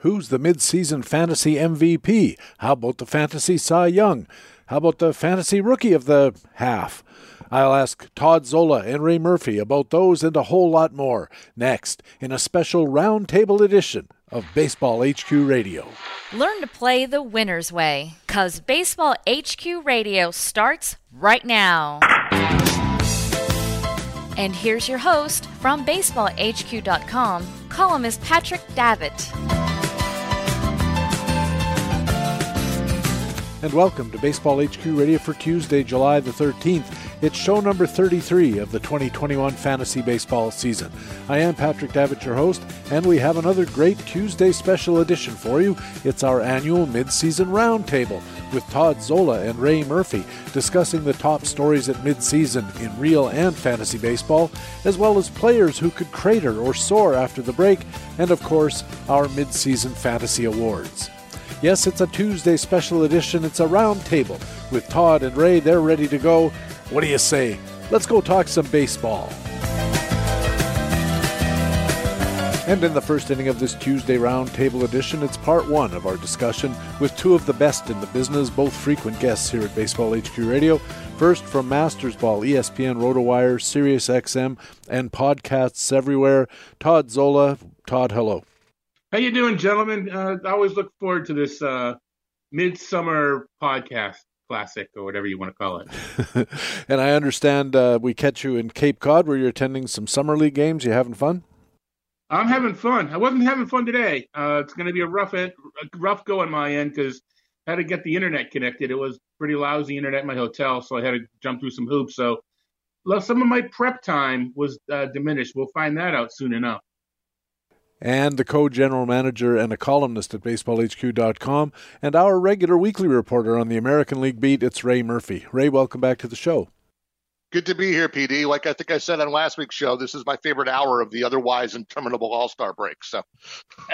Who's the midseason fantasy MVP? How about the fantasy Cy Young? How about the fantasy rookie of the half? I'll ask Todd Zola and Ray Murphy about those and a whole lot more next in a special roundtable edition of Baseball HQ Radio. Learn to play the winner's way, because Baseball HQ Radio starts right now. And here's your host from BaseballHQ.com, columnist Patrick Davitt. And welcome to Baseball HQ Radio for Tuesday, July the 13th. It's show number 33 of the 2021 fantasy baseball season. I am Patrick Davitt, your host, and we have another great Tuesday special edition for you. It's our annual midseason roundtable with Todd Zola and Ray Murphy discussing the top stories at midseason in real and fantasy baseball, as well as players who could crater or soar after the break, and of course, our midseason fantasy awards. Yes, it's a Tuesday special edition. It's a roundtable with Todd and Ray. They're ready to go. What do you say? Let's go talk some baseball. And in the first inning of this Tuesday Roundtable edition, it's part one of our discussion with two of the best in the business, both frequent guests here at Baseball HQ Radio. First, from Masters Ball, ESPN, RotoWire, SiriusXM, and podcasts everywhere, Todd Zola. Todd, hello. How you doing, gentlemen? Uh, I always look forward to this uh, midsummer podcast classic or whatever you want to call it. and I understand uh, we catch you in Cape Cod where you're attending some summer league games. You having fun? I'm having fun. I wasn't having fun today. Uh, it's going to be a rough, end, a rough go on my end because I had to get the internet connected. It was pretty lousy internet in my hotel, so I had to jump through some hoops. So some of my prep time was uh, diminished. We'll find that out soon enough and the co general manager and a columnist at baseballhq.com, and our regular weekly reporter on the American League beat, it's Ray Murphy. Ray, welcome back to the show. Good to be here, PD. Like I think I said on last week's show, this is my favorite hour of the otherwise interminable All Star break. So,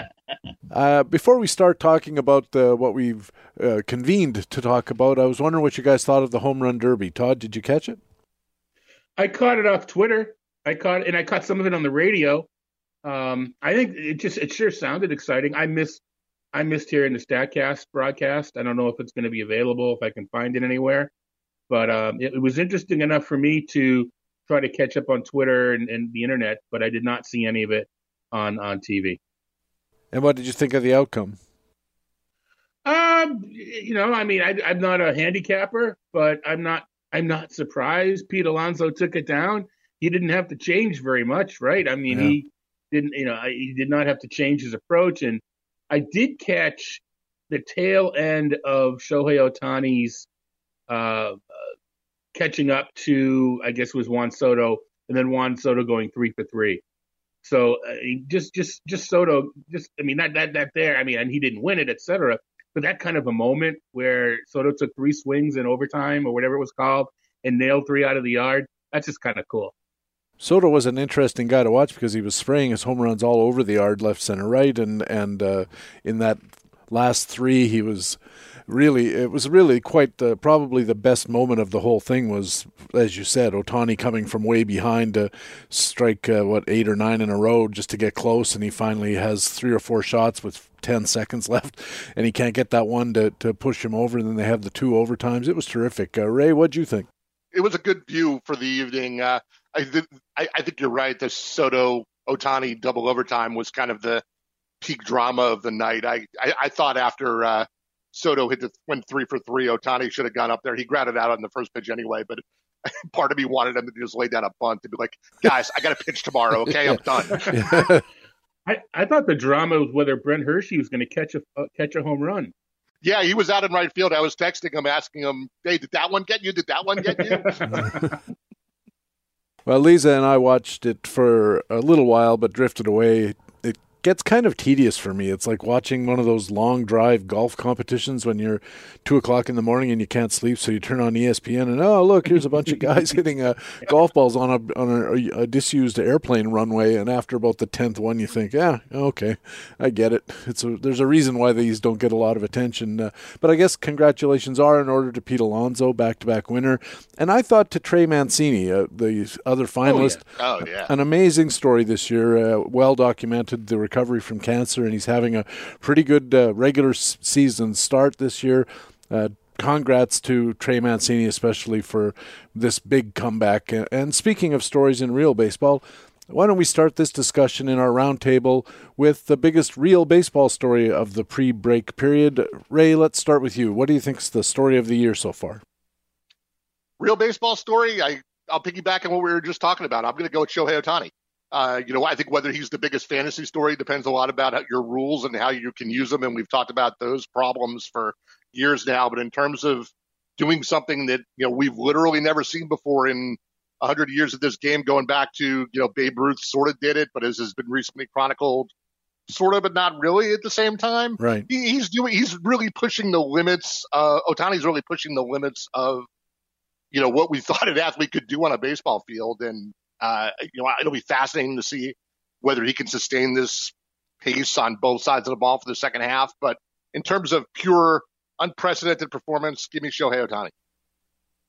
uh, before we start talking about uh, what we've uh, convened to talk about, I was wondering what you guys thought of the home run derby. Todd, did you catch it? I caught it off Twitter. I caught and I caught some of it on the radio. Um, I think it just it sure sounded exciting. I miss I missed hearing the Statcast broadcast. I don't know if it's going to be available if I can find it anywhere, but um, it, it, was interesting enough for me to try to catch up on Twitter and, and the internet, but I did not see any of it on on TV. And what did you think of the outcome? Um, you know, I mean, I, I'm not a handicapper, but I'm not I'm not surprised. Pete Alonso took it down. He didn't have to change very much, right? I mean, yeah. he didn't you know he did not have to change his approach and I did catch the tail end of Shohei Ohtani's uh, catching up to I guess was Juan Soto and then Juan Soto going three for three. So uh, just just just Soto just I mean that that that there I mean and he didn't win it etc. But that kind of a moment where Soto took three swings in overtime or whatever it was called and nailed three out of the yard that's just kind of cool. Soto was an interesting guy to watch because he was spraying his home runs all over the yard, left, center, right, and and uh, in that last three, he was really it was really quite probably the best moment of the whole thing was as you said Ohtani coming from way behind to strike uh, what eight or nine in a row just to get close. And he finally has three or four shots with 10 seconds left. And he can't get that one to, to push him over. And then they have the two overtimes. It was terrific. Uh, Ray what do you think? It was a good view for the evening. Uh, I, th- I, I think you're right. The Soto Ohtani double overtime was kind of the peak drama of the night. I I, I thought after uh, Soto hit the went three for three, Ohtani should have gone up there. He grounded out on the first pitch anyway, but part of me wanted him to just lay down a bunt and be like, guys, I got to pitch tomorrow. Okay, I'm done. I, I thought the drama was whether Brent Hershey was going to catch a uh, catch a home run. Yeah, he was out in right field. I was texting him, asking him, "Hey, did that one get you? Did that one get you?" Well, Lisa and I watched it for a little while, but drifted away gets kind of tedious for me. It's like watching one of those long drive golf competitions when you're two o'clock in the morning and you can't sleep, so you turn on ESPN and oh look, here's a bunch of guys hitting uh, golf balls on a on a, a, disused airplane runway, and after about the tenth one, you think, yeah, okay, I get it. It's a, there's a reason why these don't get a lot of attention, uh, but I guess congratulations are in order to Pete Alonso, back-to-back winner, and I thought to Trey Mancini, uh, the other finalist, oh, yeah. Oh, yeah. an amazing story this year, uh, well documented. The recovery from cancer, and he's having a pretty good uh, regular season start this year. Uh, congrats to Trey Mancini, especially for this big comeback. And speaking of stories in real baseball, why don't we start this discussion in our roundtable with the biggest real baseball story of the pre break period? Ray, let's start with you. What do you think is the story of the year so far? Real baseball story? I, I'll piggyback on what we were just talking about. I'm going to go with Shohei Ohtani. Uh, you know, I think whether he's the biggest fantasy story depends a lot about your rules and how you can use them. And we've talked about those problems for years now. But in terms of doing something that, you know, we've literally never seen before in 100 years of this game, going back to, you know, Babe Ruth sort of did it, but as has been recently chronicled, sort of, but not really at the same time. Right. He, he's doing, he's really pushing the limits. Uh, Ohtani's really pushing the limits of, you know, what we thought an athlete could do on a baseball field. And, uh, you know, it'll be fascinating to see whether he can sustain this pace on both sides of the ball for the second half. But in terms of pure unprecedented performance, give me Shohei Ohtani.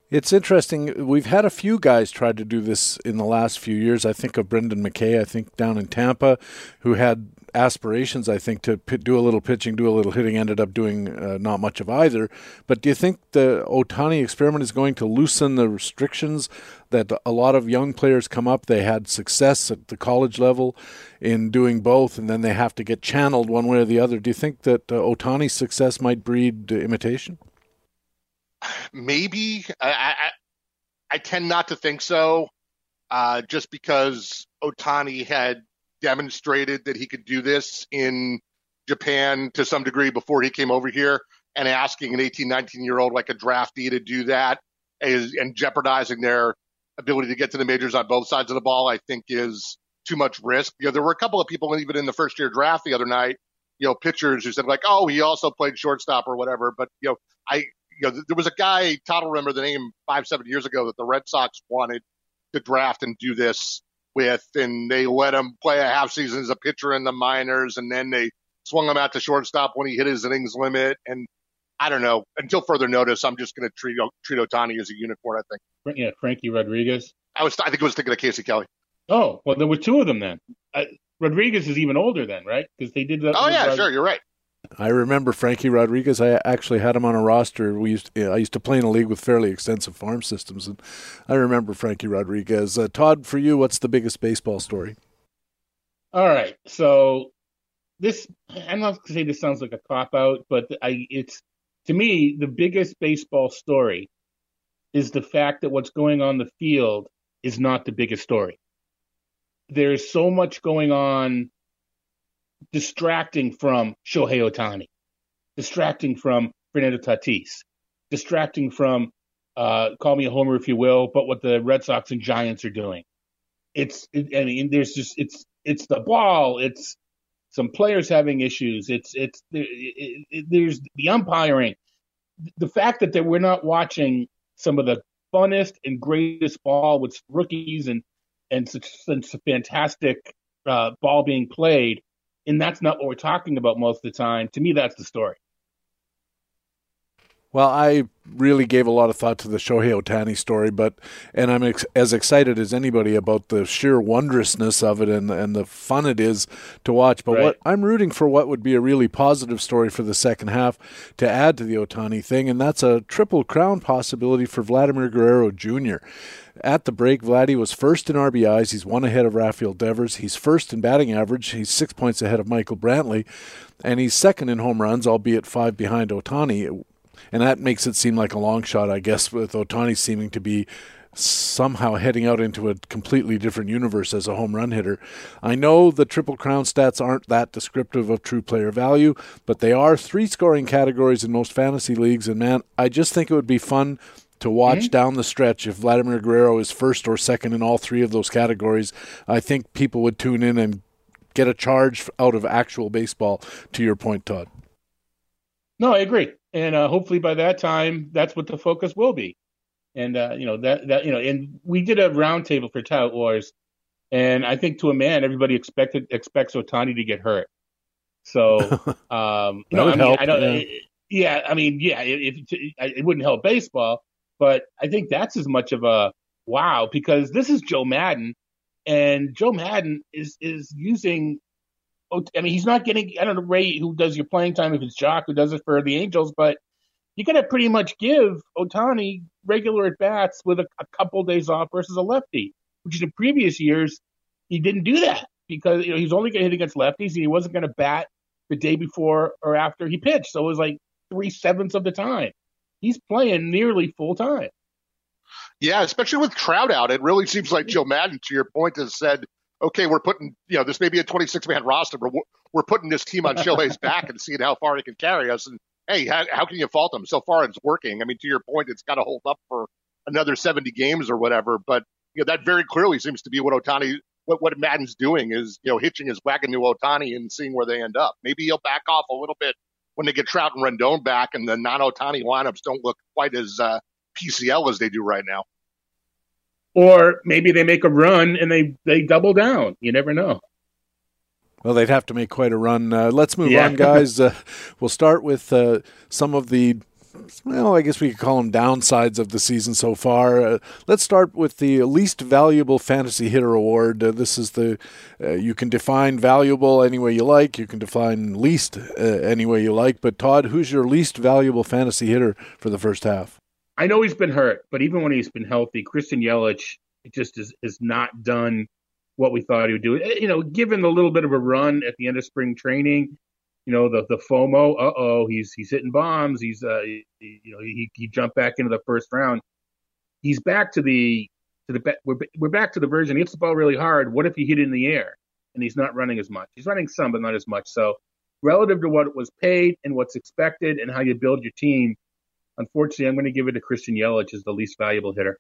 It's interesting. We've had a few guys try to do this in the last few years. I think of Brendan McKay, I think down in Tampa, who had aspirations, I think, to do a little pitching, do a little hitting, ended up doing uh, not much of either. But do you think the Ohtani experiment is going to loosen the restrictions that a lot of young players come up? They had success at the college level in doing both, and then they have to get channeled one way or the other. Do you think that uh, Ohtani's success might breed imitation? maybe I, I, I tend not to think so, uh, just because Ohtani had demonstrated that he could do this in Japan to some degree before he came over here, and asking an 18, 19 year old like a draftee to do that is, and jeopardizing their ability to get to the majors on both sides of the ball, I think is too much risk. You know, there were a couple of people even in the first year draft the other night, you know, pitchers who said like, oh, he also played shortstop or whatever. But you know, I you know, there was a guy, Todd will remember the name five, seven years ago that the Red Sox wanted to draft and do this with, and they let him play a half season as a pitcher in the minors, and then they swung him out to shortstop when he hit his innings limit. And I don't know. Until further notice, I'm just going to treat treat Ohtani as a unicorn. I think. Yeah, Frankie Rodriguez. I was. I think I was thinking of Casey Kelly. Oh well, there were two of them then. Uh, Rodriguez is even older then, right? Because they did that. Oh yeah, sure. You're right. I remember Frankie Rodriguez. I actually had him on a roster. We used to, I used to play in a league with fairly extensive farm systems, and I remember Frankie Rodriguez. Uh, Todd, for you, what's the biggest baseball story? All right, so this I'm not going to say this sounds like a cop out, but I it's to me the biggest baseball story is the fact that what's going on the field is not the biggest story. There's so much going on distracting from Shohei Ohtani, distracting from Fernando Tatis, distracting from uh, call me a homer if you will, but what the Red Sox and Giants are doing. It's, it, I mean, there's just it's it's the ball, it's some players having issues, it's it's it, it, there's the umpiring, the fact that, that we're not watching some of the funnest and greatest ball with rookies and and such, such fantastic uh, ball being played and that's not what we're talking about most of the time. To me, that's the story. Well, I really gave a lot of thought to the Shohei Ohtani story, but and I'm ex- as excited as anybody about the sheer wondrousness of it and and the fun it is to watch. But right. what I'm rooting for what would be a really positive story for the second half to add to the Ohtani thing, and that's a triple crown possibility for Vladimir Guerrero Jr. At the break, Vladdy was first in RBIs. He's one ahead of Rafael Devers. He's first in batting average. He's six points ahead of Michael Brantley. And he's second in home runs, albeit five behind Ohtani. And that makes it seem like a long shot, I guess, with Ohtani seeming to be somehow heading out into a completely different universe as a home run hitter. I know the Triple Crown stats aren't that descriptive of true player value, but they are three scoring categories in most fantasy leagues. And man, I just think it would be fun to watch mm-hmm. down the stretch if Vladimir Guerrero is first or second in all three of those categories. I think people would tune in and get a charge out of actual baseball. To your point, Todd. No, I agree, and uh, hopefully by that time, that's what the focus will be. And uh, you know that that you know, and we did a roundtable for Tout Wars, and I think to a man, everybody expected expects Ohtani to get hurt. So, um, you know, I mean, help, I don't. Yeah. yeah. I mean, yeah, if, if it wouldn't help baseball, but I think that's as much of a wow because this is Joe Maddon, and Joe Maddon is is using Oh, I mean, he's not getting. I don't know Ray who does your playing time if it's Jock who does it for the Angels, but you got to pretty much give Ohtani regular at bats with a, a couple days off versus a lefty, which in previous years he didn't do that because you know he's only going to hit against lefties and he wasn't going to bat the day before or after he pitched. So it was like three sevenths of the time. He's playing nearly full time. Yeah, especially with Trout out, it really seems like Joe Maddon, to your point, has said, okay, we're putting, you know, this may be a 26 man roster, but we're putting this team on Shohei's back and seeing how far he can carry us. And hey, how, how can you fault him? So far, it's working. I mean, to your point, it's got to hold up for another 70 games or whatever. But you know, that very clearly seems to be what Ohtani, what, what Maddon's doing is, you know, hitching his wagon to Ohtani and seeing where they end up. Maybe he'll back off a little bit when they get Trout and Rendon back and the non-Ohtani lineups don't look quite as uh, PCL as they do right now. Or maybe they make a run and they, they double down. You never know. Well, they'd have to make quite a run. Uh, let's move yeah. on, guys. Uh, we'll start with uh, some of the, well, I guess we could call them downsides of the season so far. Uh, let's start with the least valuable fantasy hitter award. Uh, this is the, uh, you can define valuable any way you like. You can define least any way you like. But, Todd, who's your least valuable fantasy hitter for the first half? I know he's been hurt, but even when he's been healthy, Christian Yelich just is, is not done what we thought he would do. Eh, you know, given a little bit of a run at the end of spring training, you know, the the FOMO, uh oh, he's he's hitting bombs. He's uh, he, you know, he he jumped back into the first round. He's back to the to the we're we're back to the version. He hits the ball really hard. What if he hit it in the air and he's not running as much? He's running some, but not as much. So relative to what was paid and what's expected and how you build your team, unfortunately, I'm going to give it to Christian Yelich as the least valuable hitter.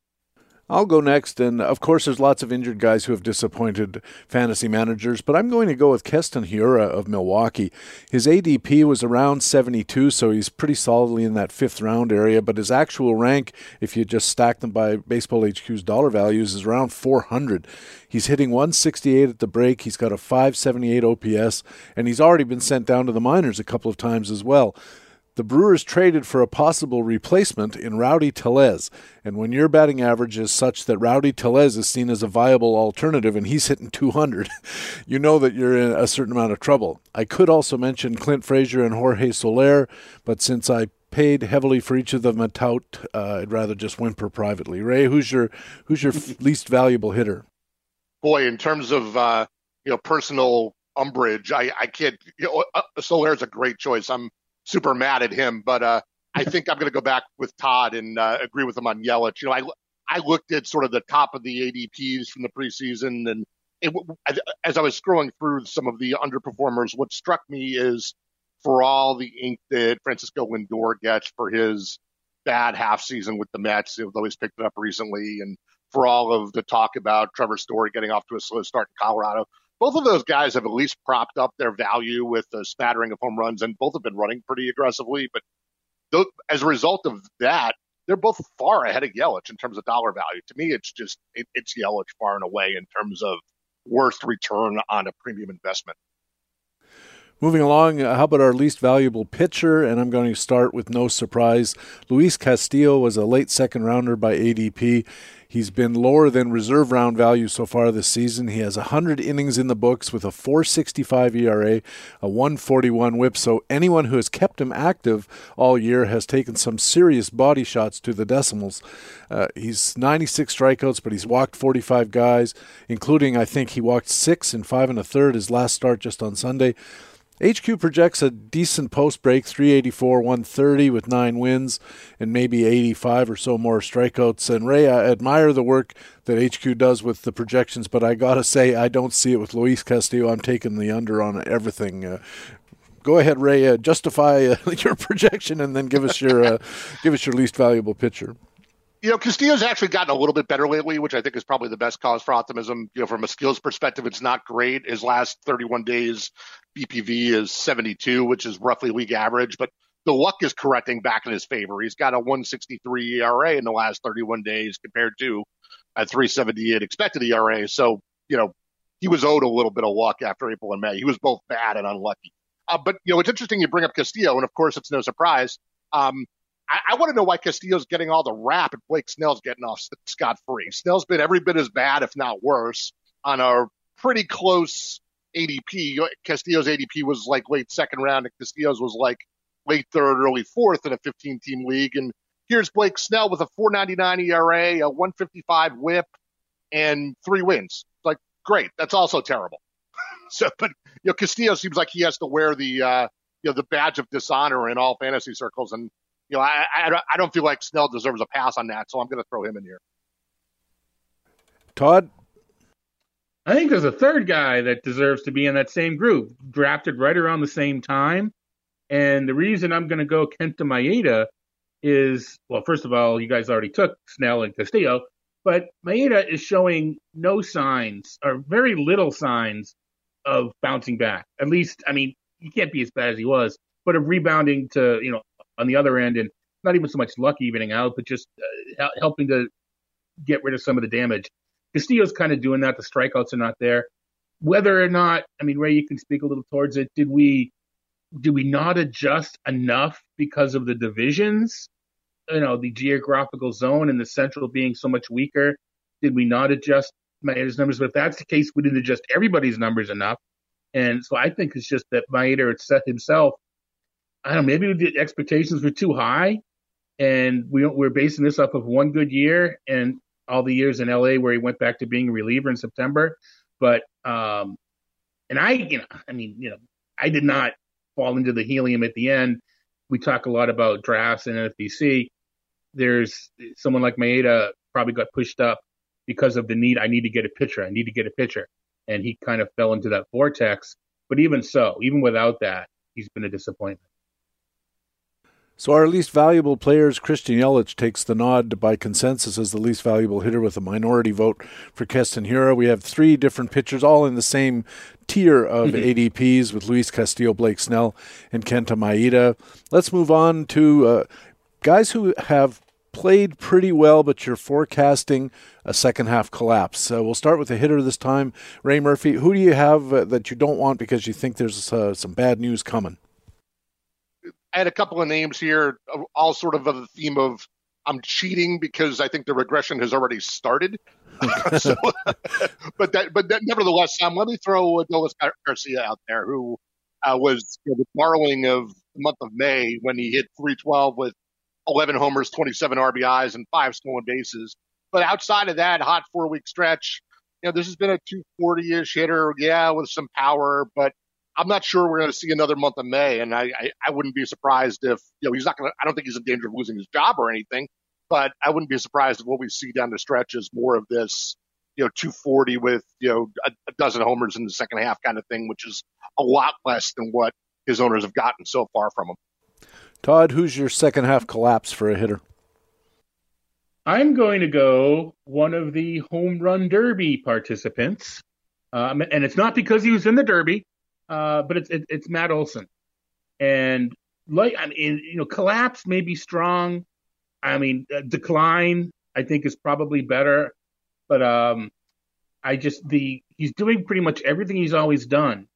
I'll go next, and of course, there's lots of injured guys who have disappointed fantasy managers, but I'm going to go with Keston Hiura of Milwaukee. His ADP was around 72, so he's pretty solidly in that fifth round area, but his actual rank, if you just stack them by Baseball HQ's dollar values, is around 400. He's hitting 168 at the break, he's got a 578 OPS, and he's already been sent down to the minors a couple of times as well. The Brewers traded for a possible replacement in Rowdy Tellez. And when your batting average is such that Rowdy Tellez is seen as a viable alternative and he's hitting 200, you know that you're in a certain amount of trouble. I could also mention Clint Frazier and Jorge Soler, but since I paid heavily for each of them a tout, uh, I'd rather just whimper privately. Ray, who's your who's your least valuable hitter? Boy, in terms of uh, you know personal umbrage, I, I can't. You know, uh, Soler is a great choice. I'm super mad at him. But uh, I think I'm going to go back with Todd and uh, agree with him on Yelich. You know, I I looked at sort of the top of the ADPs from the preseason, and it, as I was scrolling through some of the underperformers, what struck me is for all the ink that Francisco Lindor gets for his bad half season with the Mets, although he's picked it up recently, and for all of the talk about Trevor Story getting off to a slow start in Colorado both of those guys have at least propped up their value with a smattering of home runs, and both have been running pretty aggressively. But th- as a result of that, they're both far ahead of Yelich in terms of dollar value. To me, it's just it, it's Yelich far and away in terms of worst return on a premium investment. Moving along, uh, how about our least valuable pitcher? And I'm going to start with no surprise. Luis Castillo was a late second rounder by ADP. He's been lower than reserve round value so far this season. He has 100 innings in the books with a 465 ERA, a 141 whip. So anyone who has kept him active all year has taken some serious body shots to the decimals. Uh, he's 96 strikeouts, but he's walked 45 guys, including, I think, he walked six and five and a third his last start just on Sunday. HQ projects a decent post break 384 130 with nine wins and maybe 85 or so more strikeouts. And Ray, I admire the work that HQ does with the projections, but I got to say, I don't see it with Luis Castillo. I'm taking the under on everything. Uh, go ahead, Ray. Uh, justify uh, your projection and then give us your uh, give us your least valuable pitcher you know, Castillo's actually gotten a little bit better lately, which I think is probably the best cause for optimism. You know, from a skills perspective, it's not great. His last 31 days BPV is 72, which is roughly league average, but the luck is correcting back in his favor. He's got a 163 ERA in the last 31 days compared to a 378 expected ERA. So, you know, he was owed a little bit of luck after April and May. He was both bad and unlucky. Uh, but, you know, it's interesting you bring up Castillo, and of course, it's no surprise. Um, I, I want to know why Castillo's getting all the rap and Blake Snell's getting off scot free. Snell's been every bit as bad, if not worse, on a pretty close ADP. Castillo's ADP was like late second round, and Castillo's was like late third, early fourth in a 15 team league. And here's Blake Snell with a 4.99 ERA, a 155 WHIP, and three wins. Like great. That's also terrible. so, but you know, Castillo seems like he has to wear the uh, you know the badge of dishonor in all fantasy circles, and you know I I, I don't feel like Snell deserves a pass on that, so I'm going to throw him in here. Todd, I think there's a third guy that deserves to be in that same group, drafted right around the same time. And the reason I'm going to go Kenta Maeda is, well, first of all, you guys already took Snell and Castillo, but Maeda is showing no signs or very little signs of bouncing back. At least, I mean, he can't be as bad as he was, but of rebounding to, you know, on the other end and not even so much luck evening out, but just uh, helping to get rid of some of the damage. Castillo's kind of doing that. The strikeouts are not there. Whether or not, I mean, Ray, you can speak a little towards it. Did we, did we not adjust enough because of the divisions? You know, the geographical zone and the central being so much weaker. Did we not adjust Maeda's numbers? But if that's the case, we didn't adjust everybody's numbers enough. And so I think it's just that Maeda himself. I don't know, maybe the expectations were too high, and we we're basing this off of one good year, and all the years in LA where he went back to being a reliever in September. But um, and I, you know, I mean, you know, I did not fall into the helium at the end. We talk a lot about drafts and NFBC. There's someone like Maeda probably got pushed up because of the need. I need to get a pitcher. I need to get a pitcher, and he kind of fell into that vortex. But even so, even without that, he's been a disappointment. So our least valuable players, Christian Yelich takes the nod by consensus as the least valuable hitter with a minority vote for Keston Hiura. We have three different pitchers, all in the same tier of mm-hmm. ADPs with Luis Castillo, Blake Snell, and Kenta Maeda. Let's move on to uh, guys who have played pretty well, but you're forecasting a second half collapse. So we'll start with the hitter this time, Ray Murphy. Who do you have uh, that you don't want because you think there's uh, some bad news coming? I had a couple of names here, all sort of of the theme of I'm cheating because I think the regression has already started. so, but that, but that, nevertheless, um, let me throw Adolis Garcia out there, who uh, was you know, the borrowing of the month of May when he hit 312 with 11 homers, 27 RBIs, and five stolen bases. But outside of that hot four week stretch, you know, this has been a 240 ish hitter, yeah, with some power, but I'm not sure we're going to see another month of May, and I, I, I wouldn't be surprised if you know he's not going to. I don't think he's in danger of losing his job or anything, but I wouldn't be surprised if what we see down the stretch is more of this, you know, 240 with you know a, a dozen homers in the second half kind of thing, which is a lot less than what his owners have gotten so far from him. Todd, who's your second half collapse for a hitter? I'm going to go one of the home run derby participants. Um, and it's not because he was in the derby uh, but it's it, it's Matt Olson, and like I mean, you know, collapse may be strong. I mean, uh, decline I think is probably better, but um, I just the he's doing pretty much everything he's always done,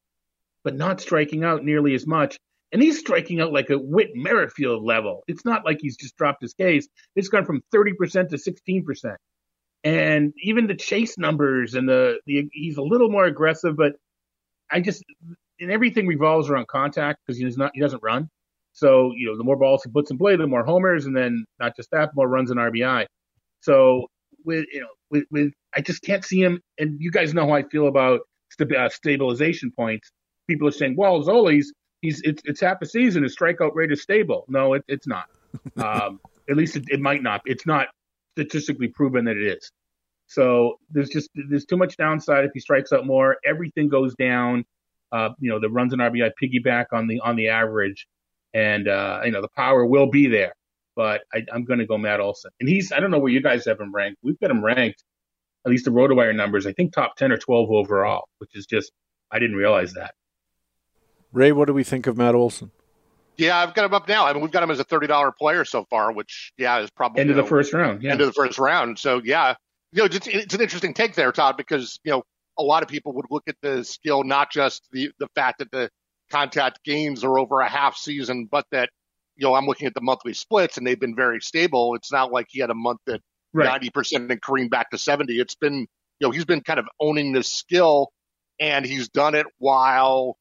but not striking out nearly as much. And he's striking out like a Whit Merrifield level. It's not like he's just dropped his case. It's gone from 30% to 16%. And even the chase numbers and the, the he's a little more aggressive, but I just and everything revolves around contact because he's not he doesn't run. So you know, the more balls he puts in play, the more homers, and then not just that, more runs and RBI. So with you know, with, with I just can't see him. And you guys know how I feel about st- uh, stabilization points. People are saying, well, Zoli's he's it's, it's half a season. His strikeout rate is stable. No, it, it's not. Um, at least it, it might not. It's not statistically proven that it is. So there's just there's too much downside if he strikes out more. Everything goes down uh, you know, the runs and RBI piggyback on the on the average, and uh, you know the power will be there. But I, am going to go Matt Olson, and he's I don't know where you guys have him ranked. We've got him ranked, at least the RotoWire numbers. I think top ten or twelve overall, which is just I didn't realize that. Ray, what do we think of Matt Olson? Yeah, I've got him up now. I mean, we've got him as a thirty dollar player so far, which yeah is probably into the first round. Yeah. Into the first round. So yeah, you know, it's, it's an interesting take there, Todd, because you know a lot of people would look at the skill, not just the, the fact that the contact gains are over a half season, but that, you know, I'm looking at the monthly splits and they've been very stable. It's not like he had a month that right. 90% and careened back to 70. It's been, you know, he's been kind of owning this skill. and he's done it while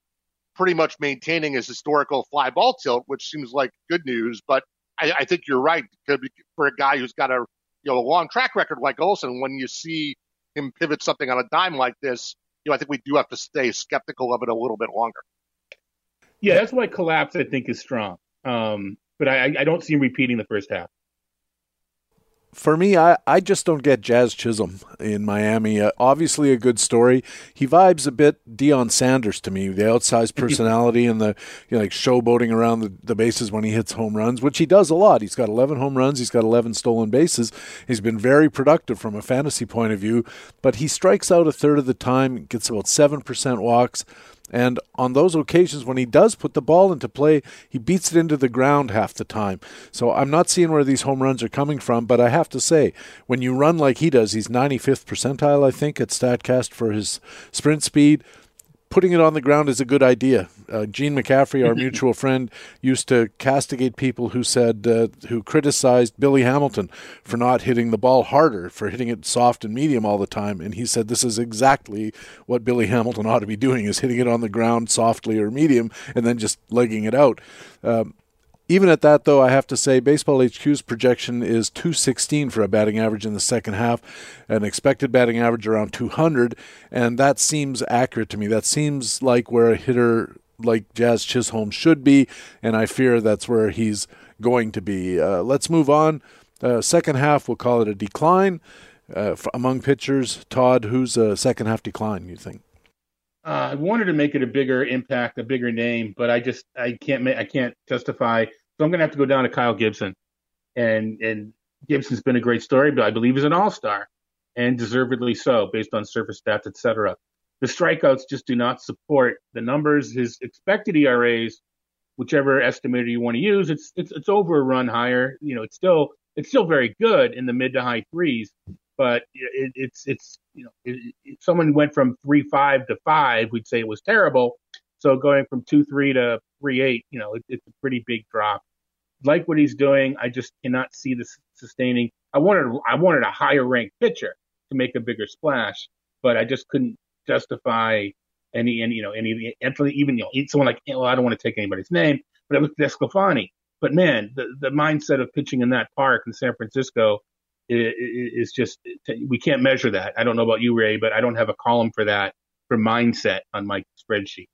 pretty much maintaining his historical fly ball tilt, which seems like good news. But I, I think you're right. For a guy who's got a you know a long track record like Olson, when you see him pivot something on a dime like this, you know I think we do have to stay skeptical of it a little bit longer. Yeah, that's why collapse I think is strong. Um, but I, I don't see him repeating the first half for me, I, I just don't get Jazz Chisholm in Miami. Uh, obviously, a good story. He vibes a bit Deion Sanders to me, the outsized personality and the you know, like showboating around the, the bases when he hits home runs, which he does a lot. He's got 11 home runs, he's got 11 stolen bases. He's been very productive from a fantasy point of view, but he strikes out a third of the time, gets about 7% walks. And on those occasions when he does put the ball into play, he beats it into the ground half the time. So I'm not seeing where these home runs are coming from, but I have to say, when you run like he does, he's 95th percentile, I think, at StatCast for his sprint speed putting it on the ground is a good idea. Uh, Gene McCaffrey, our mutual friend, used to castigate people who said uh, who criticized Billy Hamilton for not hitting the ball harder, for hitting it soft and medium all the time. And he said this is exactly what Billy Hamilton ought to be doing: is hitting it on the ground softly or medium, and then just legging it out. Um, even at that, though, I have to say Baseball HQ's projection is 216 for a batting average in the second half, an expected batting average around 200, and that seems accurate to me. That seems like where a hitter like Jazz Chisholm should be, and I fear that's where he's going to be. Uh, let's move on. Uh, second half, we'll call it a decline uh, among pitchers. Todd, who's a second half decline? You think? Uh, I wanted to make it a bigger impact, a bigger name, but I just I can't I can't justify so I'm going to have to go down to Kyle Gibson. And and Gibson's been a great story, but I believe he's an all-star and deservedly so based on surface stats, etc. The strikeouts just do not support the numbers. His expected ERAs, whichever estimator you want to use, it's it's it's over a run higher. You know, it's still it's still very good in the mid to high threes, but it, it's it's you know, it, if someone went from three five to five, we'd say it was terrible. So going from two three to three eight, you know, it, it's a pretty big drop like what he's doing. I just cannot see this sustaining. I wanted I wanted a higher ranked pitcher to make a bigger splash, but I just couldn't justify any any you know any even you know someone like well I don't want to take anybody's name, but it was DeSclafani. But man, the the mindset of pitching in that park in San Francisco is, is just we can't measure that. I don't know about you, Ray, but I don't have a column for that for mindset on my spreadsheet.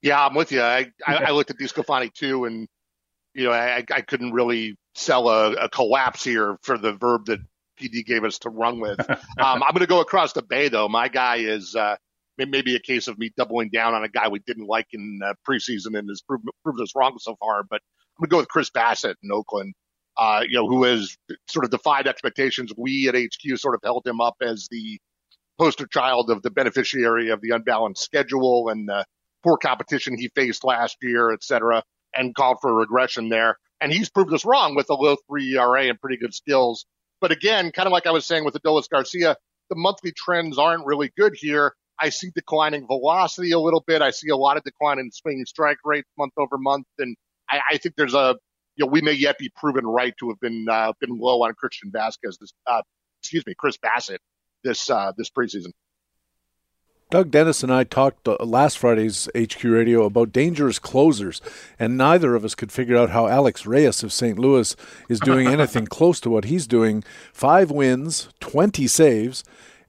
Yeah, I'm with you. I, I, I looked at DeSclafani too, and you know, I, I couldn't really sell a, a collapse here for the verb that PD gave us to run with. um, I'm going to go across the bay though. My guy is uh, maybe a case of me doubling down on a guy we didn't like in uh, preseason and has proved, proved us wrong so far. But I'm going to go with Chris Bassitt in Oakland. Uh, you know, who has sort of defied expectations. We at HQ sort of held him up as the poster child of the beneficiary of the unbalanced schedule and the poor competition he faced last year, et cetera and called for a regression there. And he's proved us wrong with a low three ERA and pretty good skills. But again, kind of like I was saying with Adolis Garcia, the monthly trends aren't really good here. I see declining velocity a little bit. I see a lot of decline in swing strike rate month over month. And I, I think there's a, you know, we may yet be proven right to have been, uh, been low on Christian Vazquez this, uh, excuse me, Chris Bassitt this, uh, this preseason. Doug Dennis and I talked uh, last Friday's HQ Radio about dangerous closers, and neither of us could figure out how Alex Reyes of St. Louis is doing anything close to what he's doing. Five wins, 20 saves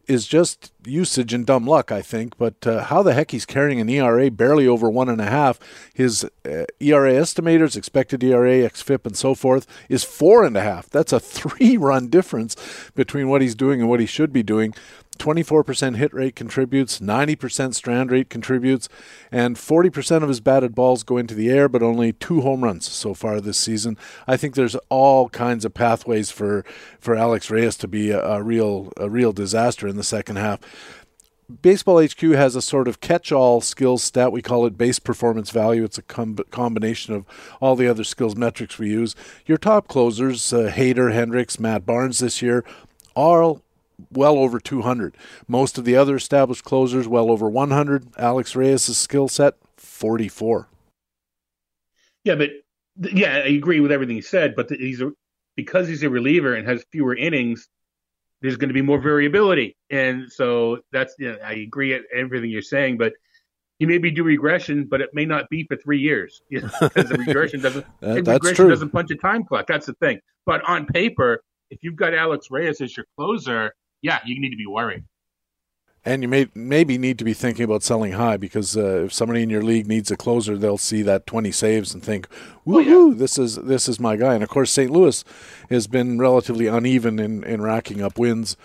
is just usage and dumb luck, I think. But uh, how the heck he's carrying an ERA barely over one and a half? His uh, ERA estimators, expected ERA, xFIP, and so forth, is four and a half. That's a three-run difference between what he's doing and what he should be doing. 24% hit rate contributes, 90% strand rate contributes, and 40% of his batted balls go into the air, but only two home runs so far this season. I think there's all kinds of pathways for, for Alex Reyes to be a, a real a real disaster in the second half. Baseball HQ has a sort of catch-all skills stat. We call it base performance value. It's a com- combination of all the other skills metrics we use. Your top closers, uh, Hader, Hendriks, Matt Barnes this year, all well over 200. Most of the other established closers, well over 100. Alex Reyes' skill set, 44. Yeah, but yeah, I agree with everything he said. But he's a, because he's a reliever and has fewer innings. There's going to be more variability. And so that's, you know, I agree at everything you're saying, but you maybe do regression, but it may not be for three years because the regression doesn't, That- regression true. doesn't punch a time clock. That's the thing. But on paper, if you've got Alex Reyes as your closer, yeah, you need to be worried. And you may maybe need to be thinking about selling high because uh, if somebody in your league needs a closer, they'll see that 20 saves and think, "Woohoo! This is this is my guy." And of course, St. Louis has been relatively uneven in, in racking up wins,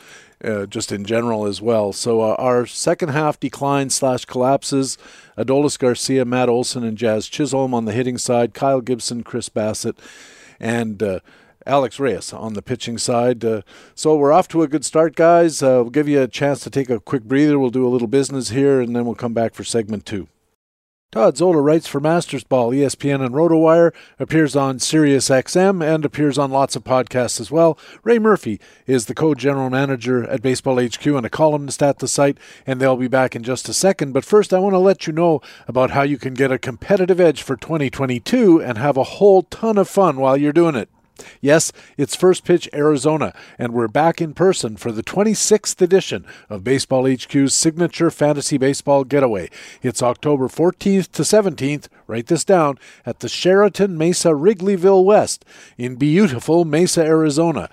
uh, just in general as well. So uh, our second half decline slash collapses: Adolis Garcia, Matt Olson, and Jazz Chisholm on the hitting side, Kyle Gibson, Chris Bassitt, and uh, Alex Reyes on the pitching side. Uh, so we're off to a good start, guys. Uh, we'll give you a chance to take a quick breather. We'll do a little business here, and then we'll come back for segment two. Todd Zola writes for Masters Ball, ESPN, and RotoWire, appears on Sirius XM, and appears on lots of podcasts as well. Ray Murphy is the co-general manager at Baseball HQ and a columnist at the site, and they'll be back in just a second. But first, I want to let you know about how you can get a competitive edge for 2022 and have a whole ton of fun while you're doing it. Yes, it's First Pitch Arizona, and we're back in person for the 26th edition of Baseball HQ's signature fantasy baseball getaway. It's October 14th to 17th, write this down, at the Sheraton Mesa Wrigleyville West in beautiful Mesa, Arizona.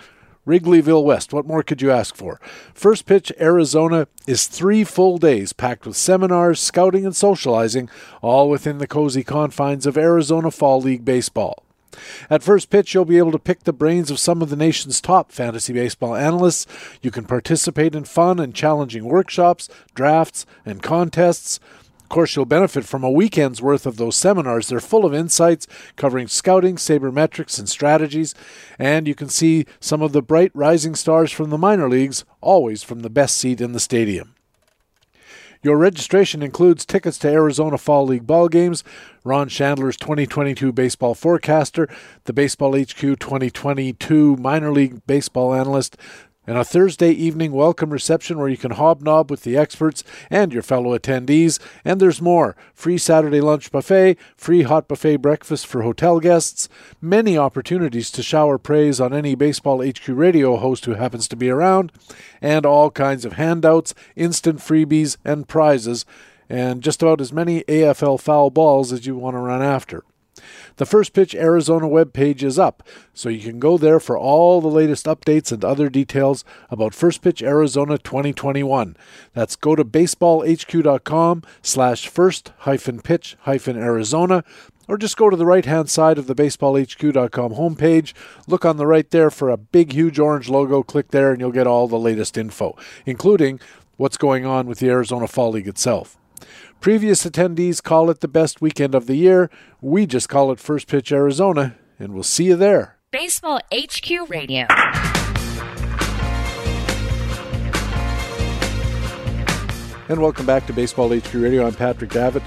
Wrigleyville West. What more could you ask for? First Pitch Arizona is three full days packed with seminars, scouting, and socializing, all within the cozy confines of Arizona Fall League Baseball. At first pitch, you'll be able to pick the brains of some of the nation's top fantasy baseball analysts. You can participate in fun and challenging workshops, drafts, and contests. Of course, you'll benefit from a weekend's worth of those seminars. They're full of insights covering scouting, sabermetrics, and strategies. And you can see some of the bright rising stars from the minor leagues, always from the best seat in the stadium. Your registration includes tickets to Arizona Fall League ball games, Ron Shandler's 2022 baseball forecaster, the Baseball HQ 2022 minor league baseball analyst, and a Thursday evening welcome reception where you can hobnob with the experts and your fellow attendees. And there's more free Saturday lunch buffet, free hot buffet breakfast for hotel guests, many opportunities to shower praise on any Baseball HQ radio host who happens to be around, and all kinds of handouts, instant freebies, and prizes, and just about as many AFL foul balls as you want to run after. The First Pitch Arizona webpage is up, so you can go there for all the latest updates and other details about First Pitch Arizona 2021. That's go to baseballhq.com slash first hyphen pitch hyphen Arizona, or just go to the right hand side of the baseballhq.com homepage. Look on the right there for a big, huge orange logo. Click there, and you'll get all the latest info, including what's going on with the Arizona Fall League itself. Previous attendees call it the best weekend of the year. We just call it First Pitch Arizona, and we'll see you there. Baseball HQ Radio. And welcome back to Baseball HQ Radio. I'm Patrick Davitt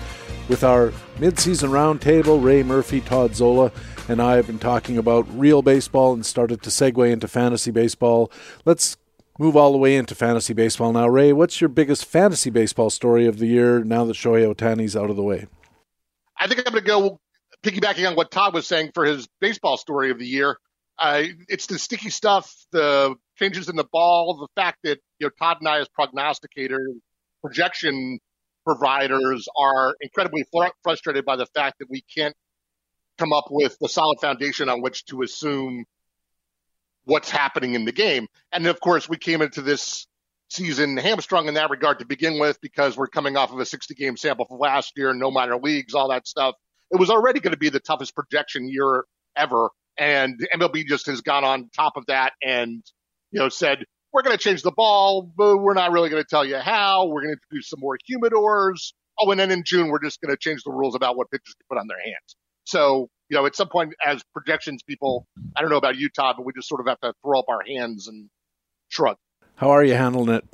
with our midseason roundtable. Ray Murphy, Todd Zola, and I have been talking about real baseball and started to segue into fantasy baseball. Let's move all the way into fantasy baseball now. Ray, what's your biggest fantasy baseball story of the year now that Shohei Ohtani's out of the way? I think I'm going to go piggybacking on what Todd was saying for his baseball story of the year. Uh, it's the sticky stuff, the changes in the ball, the fact that you know Todd and I, as prognosticators, projection providers, are incredibly fr- frustrated by the fact that we can't come up with the solid foundation on which to assume what's happening in the game. And of course, we came into this season hamstrung in that regard to begin with because we're coming off of a 60 game sample from last year, no minor leagues, all that stuff. It was already going to be the toughest projection year ever. And MLB just has gone on top of that and, you know, said, we're going to change the ball, but we're not really going to tell you how. We're going to introduce some more humidors. Oh, and then in June, we're just going to change the rules about what pitchers can put on their hands. So, you know, at some point as projections people, I don't know about you, Todd, but we just sort of have to throw up our hands and shrug. How are you handling it,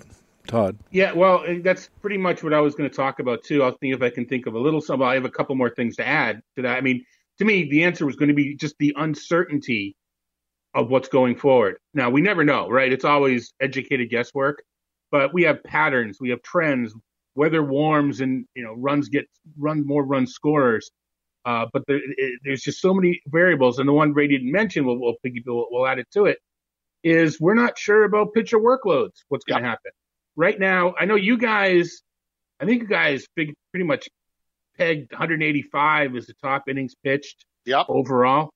Todd? Yeah, well, eh, that's pretty much what I was going to talk about too. I'll think if I can think of a little something. I have a couple more things to add to that. I mean, to me, the answer was going to be just the uncertainty of what's going forward. Now, we never know, right? It's always educated guesswork, but we have patterns, we have trends. Weather warms and you know runs get run more run scorers. Uh, but there, it, there's just so many variables, and the one Ray didn't mention, we'll we'll, we'll, we'll add it to it, is we're not sure about pitcher workloads. What's going to happen right now? I know you guys. I think you guys big, pretty much pegged 185 as the top innings pitched yep. overall,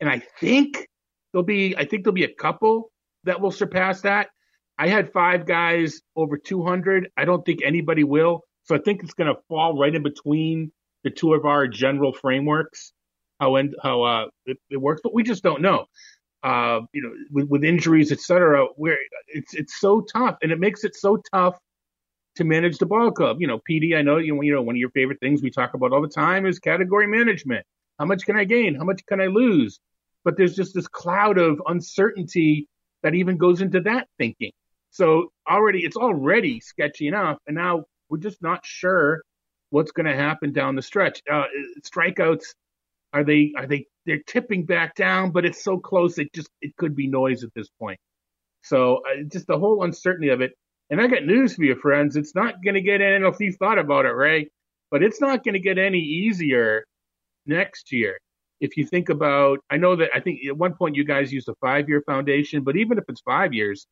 and I think there'll be. I think there'll be a couple that will surpass that. I had five guys over 200. I don't think anybody will. So I think it's going to fall right in between the two of our general frameworks, how and how uh, it, it, works, but we just don't know. Uh, you know, with, with injuries, et cetera, where it's it's so tough, and it makes it so tough to manage the ball club. You know, PD, I know you you know one of your favorite things we talk about all the time is category management. How much can I gain? How much can I lose? But there's just this cloud of uncertainty that even goes into that thinking. So already it's already sketchy enough, and now we're just not sure what's going to happen down the stretch. Uh, strikeouts are they are they they're tipping back down, but it's so close it just it could be noise at this point. So uh, just the whole uncertainty of it. And I got news for you, friends. It's not going to get any. I know if you thought about it, Ray, but it's not going to get any easier next year. If you think about, I know that I think at one point you guys used a five-year foundation, but even if it's five years,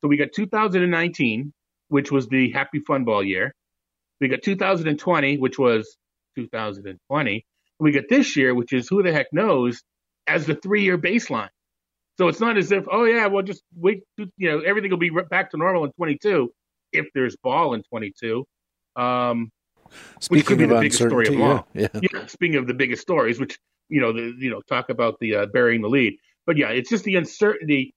so we got 2019, which was the Happy Fun Ball year. We got 2020, which was 2020. We got this year, which is who the heck knows, as the three year baseline. So it's not as if, oh yeah, well just wait, you know, everything will be back to normal in 22 if there's ball in 22. Um, speaking of the biggest story of yeah, yeah. yeah. Speaking of the biggest stories, which you know, the, you know, talk about the uh, burying the lead, but yeah, it's just the uncertainty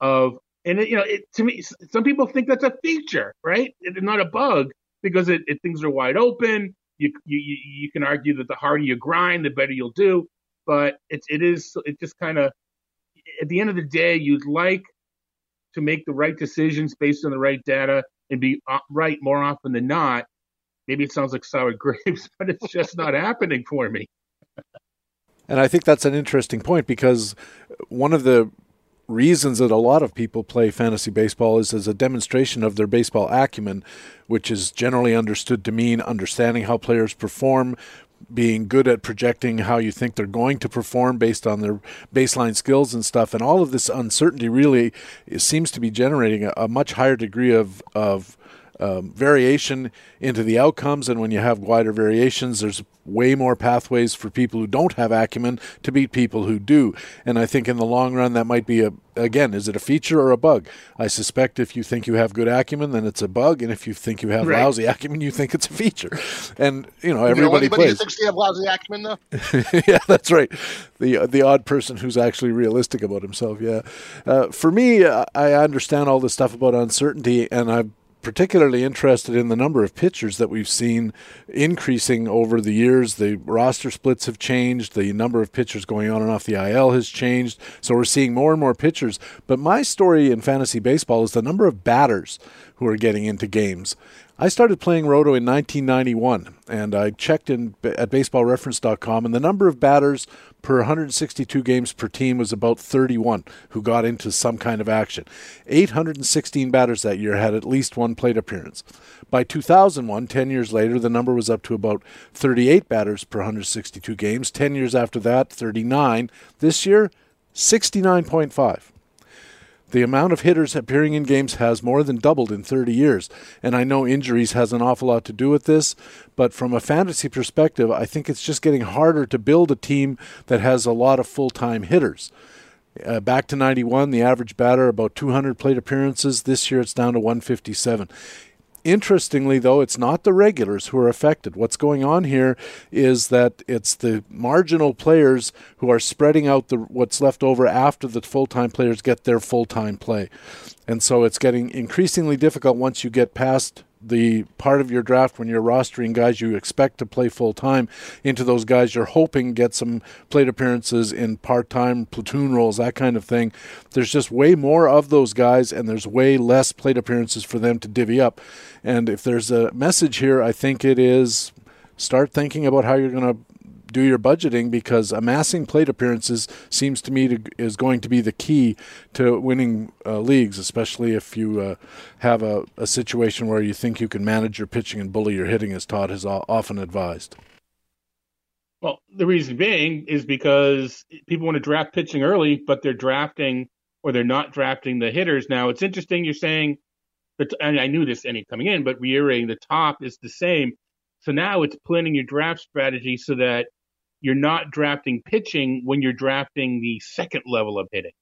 of, and it, you know, it, to me, some people think that's a feature, right? It's not a bug because it, it, things are wide open. You, you you can argue that the harder you grind, the better you'll do. But it's it is it just kind of at the end of the day, you'd like to make the right decisions based on the right data and be uh, right more often than not. Maybe it sounds like sour grapes, but it's just not happening for me. And I think that's an interesting point because one of the reasons that a lot of people play fantasy baseball is as a demonstration of their baseball acumen, which is generally understood to mean understanding how players perform, being good at projecting how you think they're going to perform based on their baseline skills and stuff. And all of this uncertainty really seems to be generating a, a much higher degree of, of um, variation into the outcomes. And when you have wider variations, there's way more pathways for people who don't have acumen to beat people who do. And I think in the long run, that might be a, again, is it a feature or a bug? I suspect if you think you have good acumen, then it's a bug. And if you think you have right. lousy acumen, you think it's a feature. And, you know, everybody you know plays. thinks they have lousy acumen, though? yeah, that's right. The, the odd person who's actually realistic about himself. Yeah. Uh, for me, I understand all this stuff about uncertainty, and I've particularly interested in the number of pitchers that we've seen increasing over the years. The roster splits have changed. The number of pitchers going on and off the IL has changed. So we're seeing more and more pitchers. But my story in fantasy baseball is the number of batters who are getting into games. I started playing Roto in 1991, and I checked in at baseballreference.com, and the number of batters per 162 games per team was about 31 who got into some kind of action. 816 batters that year had at least one plate appearance. By 2001, 10 years later, the number was up to about 38 batters per 162 games. 10 years after that, 39. This year, 69.5. The amount of hitters appearing in games has more than doubled in 30 years, and I know injuries has an awful lot to do with this, but from a fantasy perspective, I think it's just getting harder to build a team that has a lot of full-time hitters. Uh, back to 91, the average batter about 200 plate appearances. This year it's down to 157. Interestingly, though, it's not the regulars who are affected. What's going on here is that it's the marginal players who are spreading out the what's left over after the full-time players get their full-time play. And so it's getting increasingly difficult once you get past the part of your draft when you're rostering guys you expect to play full time into those guys you're hoping get some plate appearances in part time platoon roles, that kind of thing. There's just way more of those guys, and there's way less plate appearances for them to divvy up. And if there's a message here, I think it is start thinking about how you're going to do your budgeting because amassing plate appearances seems to me to, is going to be the key to winning uh, leagues, especially if you uh, have a, a, situation where you think you can manage your pitching and bully your hitting, as Todd has often advised. Well, the reason being is because people want to draft pitching early, but they're drafting or they're not drafting the hitters. Now it's interesting you're saying and I knew this any coming in, but reiterating the top is the same. So now it's planning your draft strategy so that you're not drafting pitching when you're drafting the second level of hitting,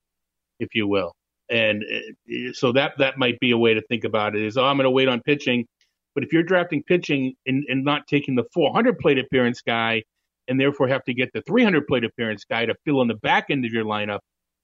if you will. And uh, so that that might be a way to think about it is, oh, I'm going to wait on pitching. But if you're drafting pitching and, and not taking the 400 plate appearance guy, and therefore have to get the 300 plate appearance guy to fill in the back end of your lineup,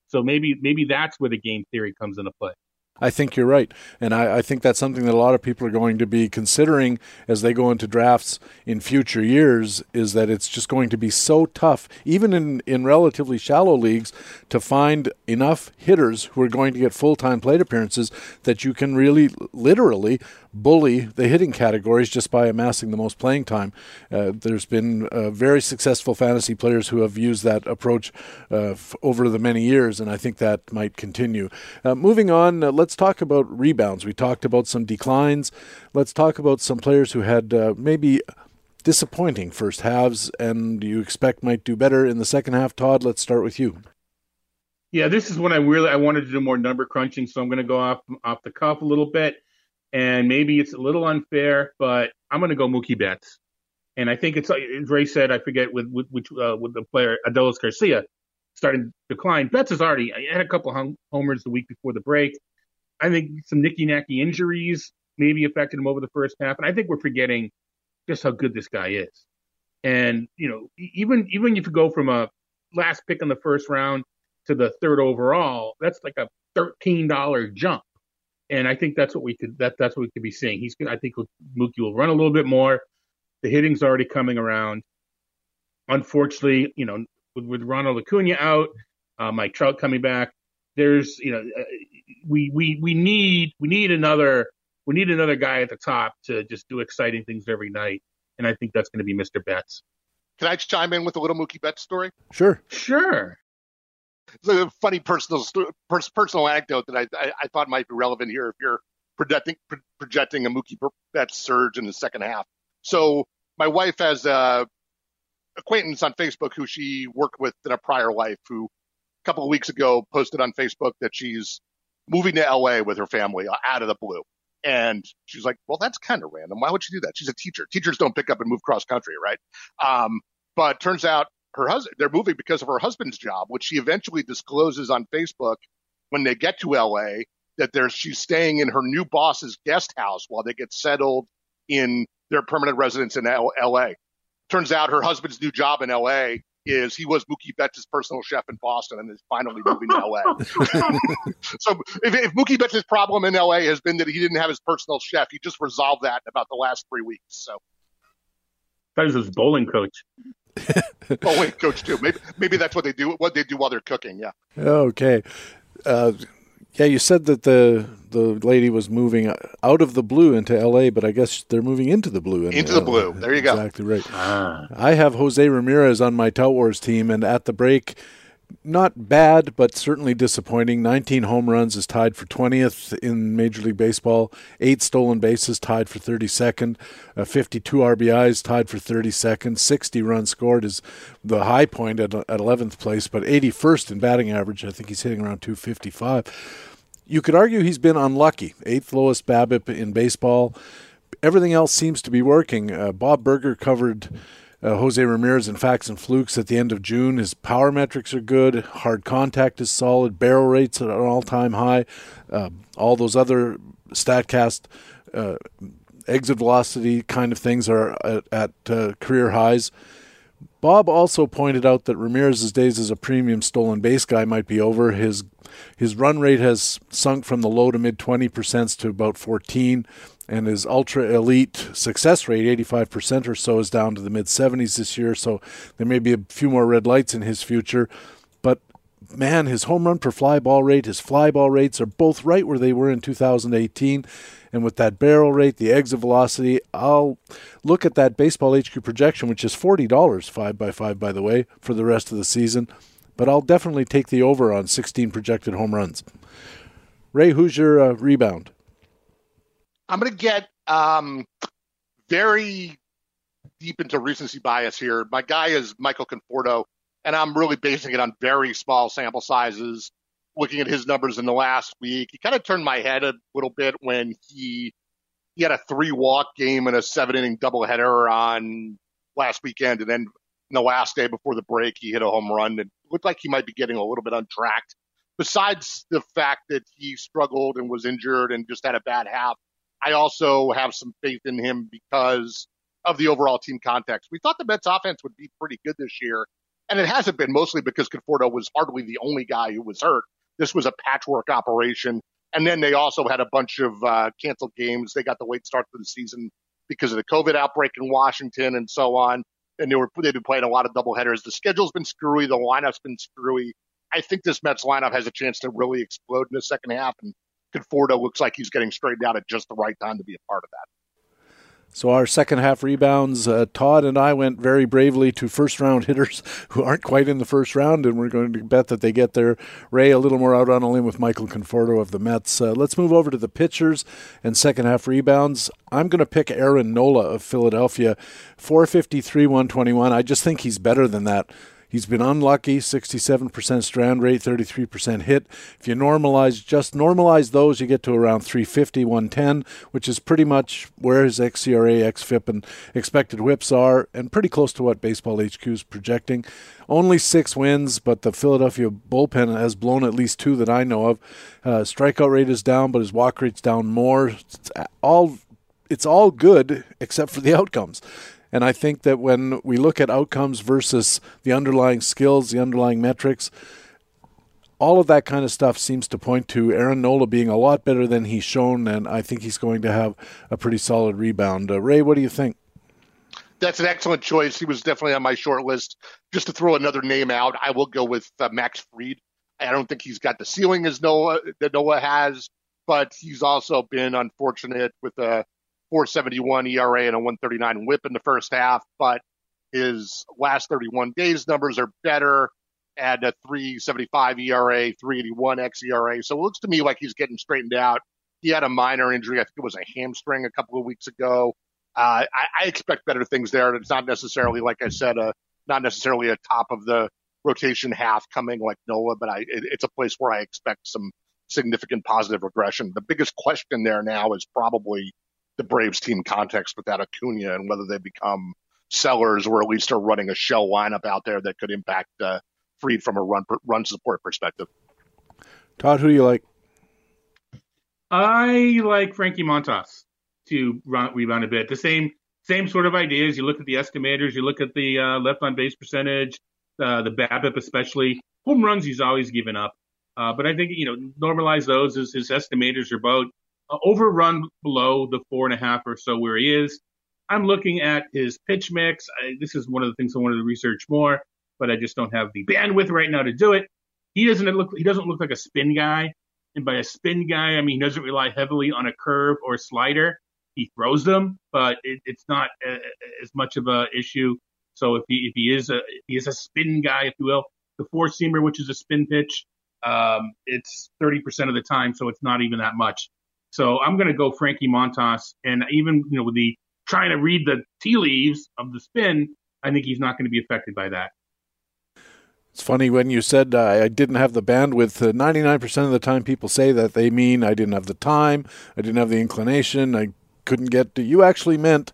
so maybe maybe that's where the game theory comes into play. I think you're right. And I, I, think that's something that a lot of people are going to be considering as they go into drafts in future years is that it's just going to be so tough, even in, in relatively shallow leagues, to find enough hitters who are going to get full time plate appearances that you can really literally bully the hitting categories just by amassing the most playing time. Uh, there's been uh, very successful fantasy players who have used that approach uh, f- over the many years, and I think that might continue. Uh, moving on, uh, let's talk about rebounds. We talked about some declines. Let's talk about some players who had uh, maybe disappointing first halves and you expect might do better in the second half. Todd, let's start with you. Yeah, this is when I really I wanted to do more number crunching, so I'm going to go off off the cuff a little bit and maybe it's a little unfair, but I'm going to go Mookie Betts. And I think it's, as Ray said, I forget with with which uh, with the player Adolis Garcia starting to decline. Betts has already had a couple home, homers the week before the break. I think some nicky nacky injuries maybe affected him over the first half, and I think we're forgetting just how good this guy is. And you know, even even if you go from a last pick in the first round to the third overall, that's like a thirteen dollar jump and I think that's what we could that that's what we could be seeing. He's I think Mookie will run a little bit more. The hitting's already coming around. Unfortunately, you know, with, with Ronald Acuna out, uh, Mike Trout coming back, there's you know, uh, we we we need we need another we need another guy at the top to just do exciting things every night, and I think that's going to be Mr. Betts. Can I chime in with a little Mookie Betts story? Sure. Sure it's a funny personal personal anecdote that I, I, I thought might be relevant here if you're projecting projecting a Mookie Betts surge in the second half. So my wife has a acquaintance on Facebook who she worked with in a prior life who a couple of weeks ago posted on Facebook that she's moving to LA with her family uh, out of the blue. And she's like, well, that's kind of random. Why would she do that? She's a teacher. Teachers don't pick up and move cross country, right? Um, but turns out her husband, they're moving because of her husband's job, which she eventually discloses on Facebook when they get to LA that there's, she's staying in her new boss's guest house while they get settled in their permanent residence in L- LA. Turns out her husband's new job in LA is he was Mookie Betts' personal chef in Boston and is finally moving to LA. so if, if Mookie Betts' problem in LA has been that he didn't have his personal chef, he just resolved that in about the last three weeks. So that was his bowling coach. oh wait, coach too. Maybe maybe that's what they do. What they do while they're cooking. Yeah. Okay. Uh, yeah, you said that the the lady was moving out of the blue into L.A., but I guess they're moving into the blue. Into the blue. There you go. Exactly right. Ah. I have Jose Ramirez on my Tout Wars team, and at the break, not bad, but certainly disappointing. 19 home runs is tied for 20th in Major League Baseball. Eight stolen bases tied for 32nd. Uh, 52 RBIs tied for 32nd. 60 runs scored is the high point at, at 11th place, but 81st in batting average. I think he's hitting around 255. You could argue he's been unlucky. Eighth lowest BABIP in baseball. Everything else seems to be working. Uh, Bob Berger covered uh, Jose Ramirez in Facts and Flukes at the end of June. His power metrics are good. Hard contact is solid. Barrel rates at an all time high. Uh, all those other StatCast uh, exit velocity kind of things are at, at uh, career highs. Bob also pointed out that Ramirez's days as a premium stolen base guy might be over. His his run rate has sunk from the low to mid 20% to about 14 and his ultra elite success rate, 85% or so, is down to the mid 70s this year. So there may be a few more red lights in his future. But man, his home run per fly ball rate, his fly ball rates are both right where they were in 2018. And with that barrel rate, the exit velocity, I'll look at that baseball HQ projection, which is $40, 5 by 5 by the way, for the rest of the season. But I'll definitely take the over on 16 projected home runs. Ray, who's your uh, rebound? I'm going to get um, very deep into recency bias here. My guy is Michael Conforto, and I'm really basing it on very small sample sizes. looking at his numbers in the last week. He kind of turned my head a little bit when he he had a three walk game and a seven inning doubleheader on last weekend, and then the last day before the break, he hit a home run. It looked like he might be getting a little bit untracked. Besides the fact that he struggled and was injured and just had a bad half, I also have some faith in him because of the overall team context. We thought the Mets offense would be pretty good this year, and it hasn't been mostly because Conforto was hardly the only guy who was hurt. This was a patchwork operation. And then they also had a bunch of uh, canceled games. They got the late start to the season because of the COVID outbreak in Washington and so on. And they were they've been playing a lot of doubleheaders. The schedule's been screwy. The lineup's been screwy. I think this Mets lineup has a chance to really explode in the second half. And Conforto looks like he's getting straightened out at just the right time to be a part of that. So our second half rebounds, uh, Todd and I went very bravely to first round hitters who aren't quite in the first round, and we're going to bet that they get there. Ray a little more out on a limb with Michael Conforto of the Mets. Uh, let's move over to the pitchers and second half rebounds. I'm going to pick Aaron Nola of Philadelphia, 453, 121. I just think he's better than that. He's been unlucky, 67% strand rate, 33% hit. If you normalize, just normalize those, you get to around 350, 110, which is pretty much where his xERA, xFIP, and expected whips are, and pretty close to what Baseball HQ is projecting. Only six wins, but the Philadelphia bullpen has blown at least two that I know of. Uh, strikeout rate is down, but his walk rate's down more. It's all it's all good except for the outcomes. And I think that when we look at outcomes versus the underlying skills, the underlying metrics, all of that kind of stuff seems to point to Aaron Nola being a lot better than he's shown, and I think he's going to have a pretty solid rebound. Uh, Ray, what do you think? That's an excellent choice. He was definitely on my short list. Just to throw another name out, I will go with uh, Max Fried. I don't think he's got the ceiling as Nola that Nola has, but he's also been unfortunate with a 471 ERA and a 139 whip in the first half, but his last 31 days numbers are better at a 375 ERA, 381 xERA. So it looks to me like he's getting straightened out. He had a minor injury. I think it was a hamstring a couple of weeks ago. Uh, I, I, expect better things there. It's not necessarily, like I said, a, not necessarily a top of the rotation half coming like Nola, but I, it, it's a place where I expect some significant positive regression. The biggest question there now is probably the Braves team context without Acuna and whether they become sellers or at least are running a shell lineup out there that could impact uh, Fried from a run run support perspective. Todd, who do you like? I like Frankie Montas to run, rebound a bit. The same same sort of ideas. You look at the estimators, you look at the uh, left on base percentage, uh, the BABIP especially. Home runs he's always given up. Uh, but I think you know normalize those as his estimators are about uh, overrun below the four and a half or so where he is. I'm looking at his pitch mix. I, this is one of the things I wanted to research more, but I just don't have the bandwidth right now to do it. He doesn't look he doesn't look like a spin guy, and by a spin guy I mean he doesn't rely heavily on a curve or a slider. He throws them, but it, it's not a, uh, as much of a issue. So if he if he is a he is a spin guy, if you will, the four seamer, which is a spin pitch, um, it's 30% of the time, so it's not even that much. So I'm going to go Frankie Montas, and even you know with the trying to read the tea leaves of the spin, I think he's not going to be affected by that. It's funny when you said uh, I didn't have the bandwidth. Uh, 99% of the time, people say that they mean I didn't have the time, I didn't have the inclination, I couldn't get to. You actually meant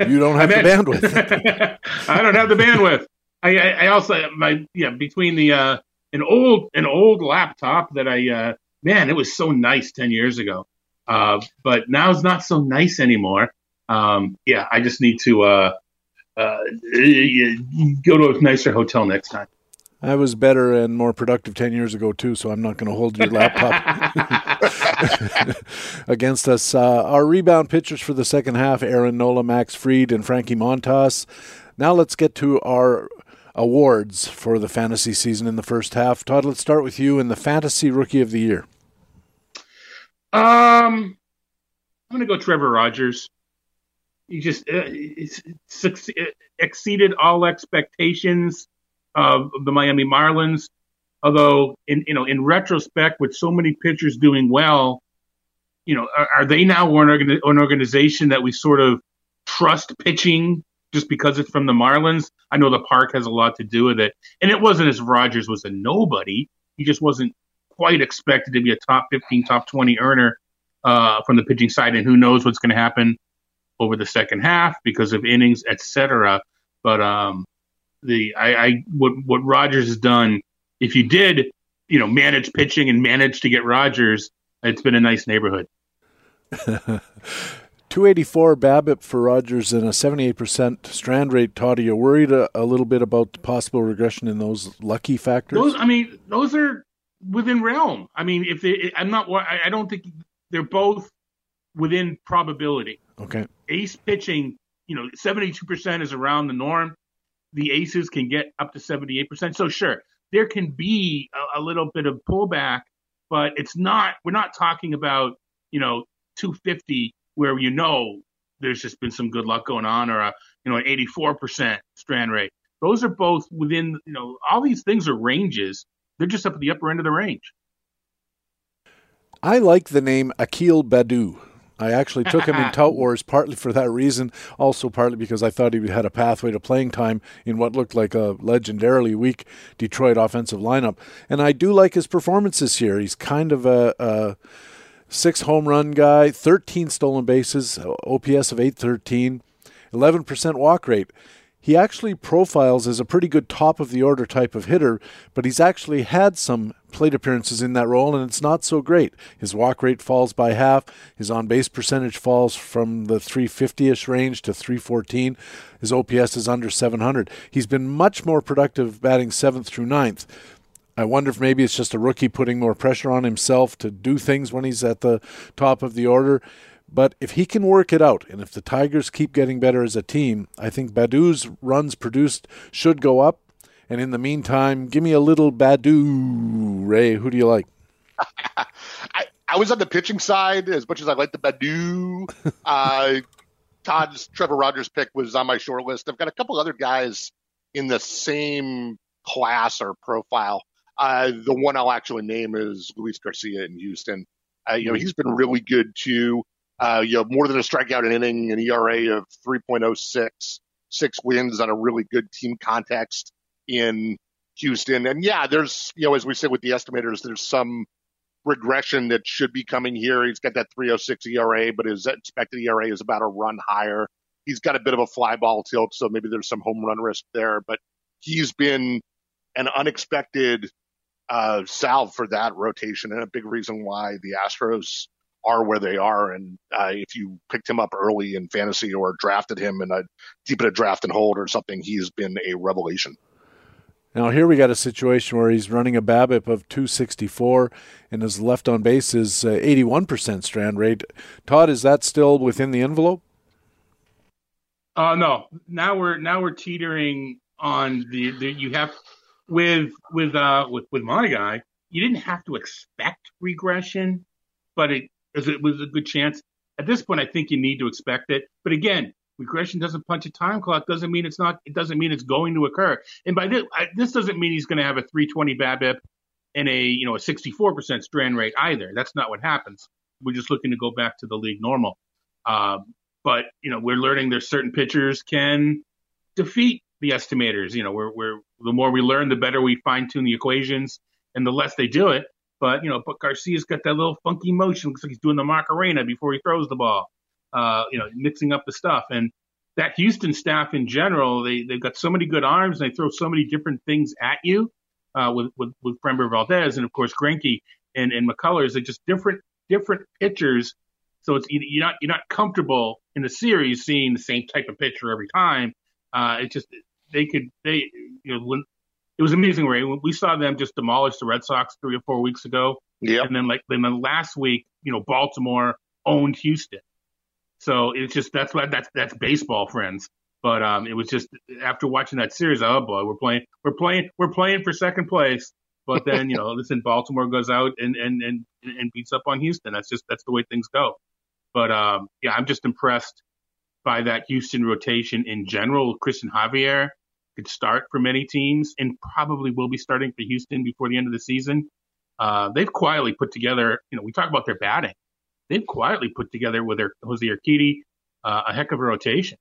you don't have meant, the bandwidth. I don't have the bandwidth. I, I, I, also my yeah between the uh, an old an old laptop that I uh, man it was so nice ten years ago uh, but now it's not so nice anymore. Um, yeah, I just need to uh, uh, go to a nicer hotel next time. I was better and more productive 10 years ago, too, so I'm not going to hold your laptop against us. Uh, our rebound pitchers for the second half Aaron Nola, Max Fried, and Frankie Montas. Now let's get to our awards for the fantasy season in the first half. Todd, let's start with you in the Fantasy Rookie of the Year. Um, I'm gonna go Trevor Rogers. He just uh, exceeded all expectations of the Miami Marlins. Although, in you know, in retrospect, with so many pitchers doing well, you know, are, are they now an, an organization that we sort of trust pitching just because it's from the Marlins? I know the park has a lot to do with it, and it wasn't as Rogers was a nobody. He just wasn't quite expected to be a top 15, top 20 earner uh, from the pitching side, and who knows what's going to happen over the second half because of innings, etc. But um, the I, I what what Rogers has done, if you did, you know, manage pitching and manage to get Rogers, it's been a nice neighborhood. 284 BABIP for Rogers and a 78% strand rate. Todd, are you worried a, a, little bit about possible regression in those lucky factors? Those, I mean, those are within realm. I mean, if they, I'm not, I don't think they're both within probability. Okay. Ace pitching, you know, 72% is around the norm. The aces can get up to 78%. So sure, there can be a, a little bit of pullback, but it's not, we're not talking about, you know, 250 where you know there's just been some good luck going on or a, you know, an 84% strand rate. Those are both within, you know, all these things are ranges. They're just up at the upper end of the range. I like the name Akil Baddoo. I actually took him in Tout Wars partly for that reason, also partly because I thought he had a pathway to playing time in what looked like a legendarily weak Detroit offensive lineup. And I do like his performances here. He's kind of a, a six home run guy, 13 stolen bases, OPS of 813, 11% walk rate he actually profiles as a pretty good top of the order type of hitter, but he's actually had some plate appearances in that role, and it's not so great. His walk rate falls by half. His on base percentage falls from the 350 ish range to 314. His OPS is under 700. He's been much more productive batting seventh through ninth. I wonder if maybe it's just a rookie putting more pressure on himself to do things when he's at the top of the order. But if he can work it out, and if the Tigers keep getting better as a team, I think Baddoo's runs produced should go up. And in the meantime, give me a little Baddoo. Ray. Who do you like? I, I was on the pitching side as much as I like the Badu. uh, Todd's Trevor Rogers pick was on my short list. I've got a couple other guys in the same class or profile. Uh, the one I'll actually name is Luis Garcia in Houston. Uh, you know, he's been really good too. Uh, you have more than a strikeout an inning, an ERA of 3.06, six wins on a really good team context in Houston. And yeah, there's, you know, as we said with the estimators, there's some regression that should be coming here. He's got that 306 ERA, but his expected ERA is about a run higher. He's got a bit of a fly ball tilt, so maybe there's some home run risk there, but he's been an unexpected uh, salve for that rotation and a big reason why the Astros are where they are. And uh, if you picked him up early in fantasy or drafted him in a deep in a draft and hold or something, he's been a revelation. Now here we got a situation where he's running a BABIP of 264 and his left on base is uh, 81% strand rate. Todd, is that still within the envelope? Uh, no. Now we're now we're teetering on the, the you have with with uh with with my guy. You didn't have to expect regression, but it it was a good chance. At this point, I think you need to expect it. But again, regression doesn't punch a time clock. Doesn't mean it's not. It doesn't mean it's going to occur. And by this, I, this doesn't mean he's going to have a 320 BABIP and a you know a 64% strand rate either. That's not what happens. We're just looking to go back to the league normal. Um, but you know, we're learning there's certain pitchers can defeat the estimators. You know, we're, we're the more we learn, the better we fine tune the equations, and the less they do it. But you know, but Garcia's got that little funky motion. Looks like he's doing the Macarena before he throws the ball. Uh, you know, mixing up the stuff. And that Houston staff in general, they they've got so many good arms and they throw so many different things at you. Uh, with with with Framber Valdez and of course Greinke and and McCullers. They're just different different pitchers. So it's you're not you're not comfortable in the series seeing the same type of pitcher every time. Uh, it just they could they you know when it was amazing, Ray. We saw them just demolish the Red Sox three or four weeks ago. Yeah. And then like then the last week, you know, Baltimore owned Houston. So it's just that's what that's that's baseball, friends. But um, it was just after watching that series, oh boy, we're playing, we're playing, we're playing for second place. But then you know, listen, Baltimore goes out and and and and beats up on Houston. That's just that's the way things go. But um, yeah, I'm just impressed by that Houston rotation in general. Cristian Javier, could start for many teams and probably will be starting for Houston before the end of the season. Uh, they've quietly put together, you know, we talk about their batting. They've quietly put together with their Jose Urquidy uh, a heck of a rotation.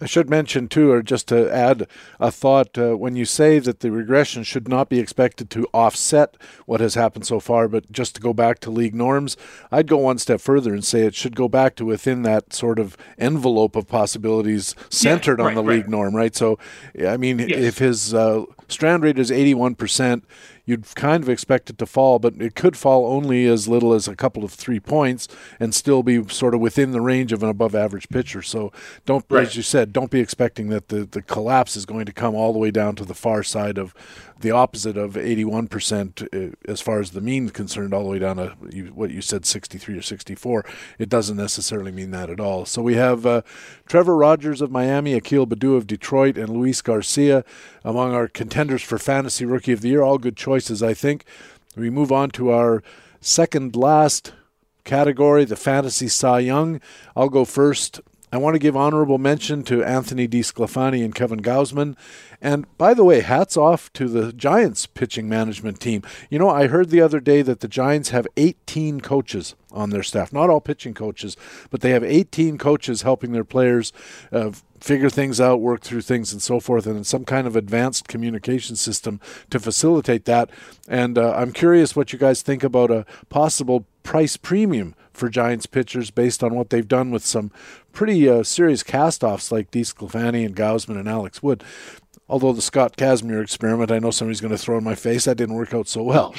I should mention too, or just to add a thought, uh, when you say that the regression should not be expected to offset what has happened so far, but just to go back to league norms, I'd go one step further and say it should go back to within that sort of envelope of possibilities centered yeah, right, on the right. league norm, right? So, I mean, Yes. if his uh, strand rate is 81%, you'd kind of expect it to fall, but it could fall only as little as a couple of three points and still be sort of within the range of an above average pitcher. So don't, Right. as you said, don't be expecting that the, the collapse is going to come all the way down to the far side of the opposite of 81% uh, as far as the mean is concerned, all the way down to what you said, 63 or 64. It doesn't necessarily mean that at all. So we have uh, Trevor Rogers of Miami, Akil Baddoo of Detroit, and Luis Garcia among our contenders for Fantasy Rookie of the Year. All good choices, I think. We move on to our second last category, the Fantasy Cy Young. I'll go first. I want to give honorable mention to Anthony DeSclafani and Kevin Gausman. And by the way, hats off to the Giants pitching management team. You know, I heard the other day that the Giants have 18 coaches on their staff. Not all pitching coaches, but they have 18 coaches helping their players uh, figure things out, work through things, and so forth, and some kind of advanced communication system to facilitate that. And uh, I'm curious what you guys think about a possible price premium for Giants pitchers based on what they've done with some pretty uh, serious cast-offs like DeSclafani and Gausman and Alex Wood. Although the Scott Kazmir experiment, I know somebody's going to throw in my face, that didn't work out so well.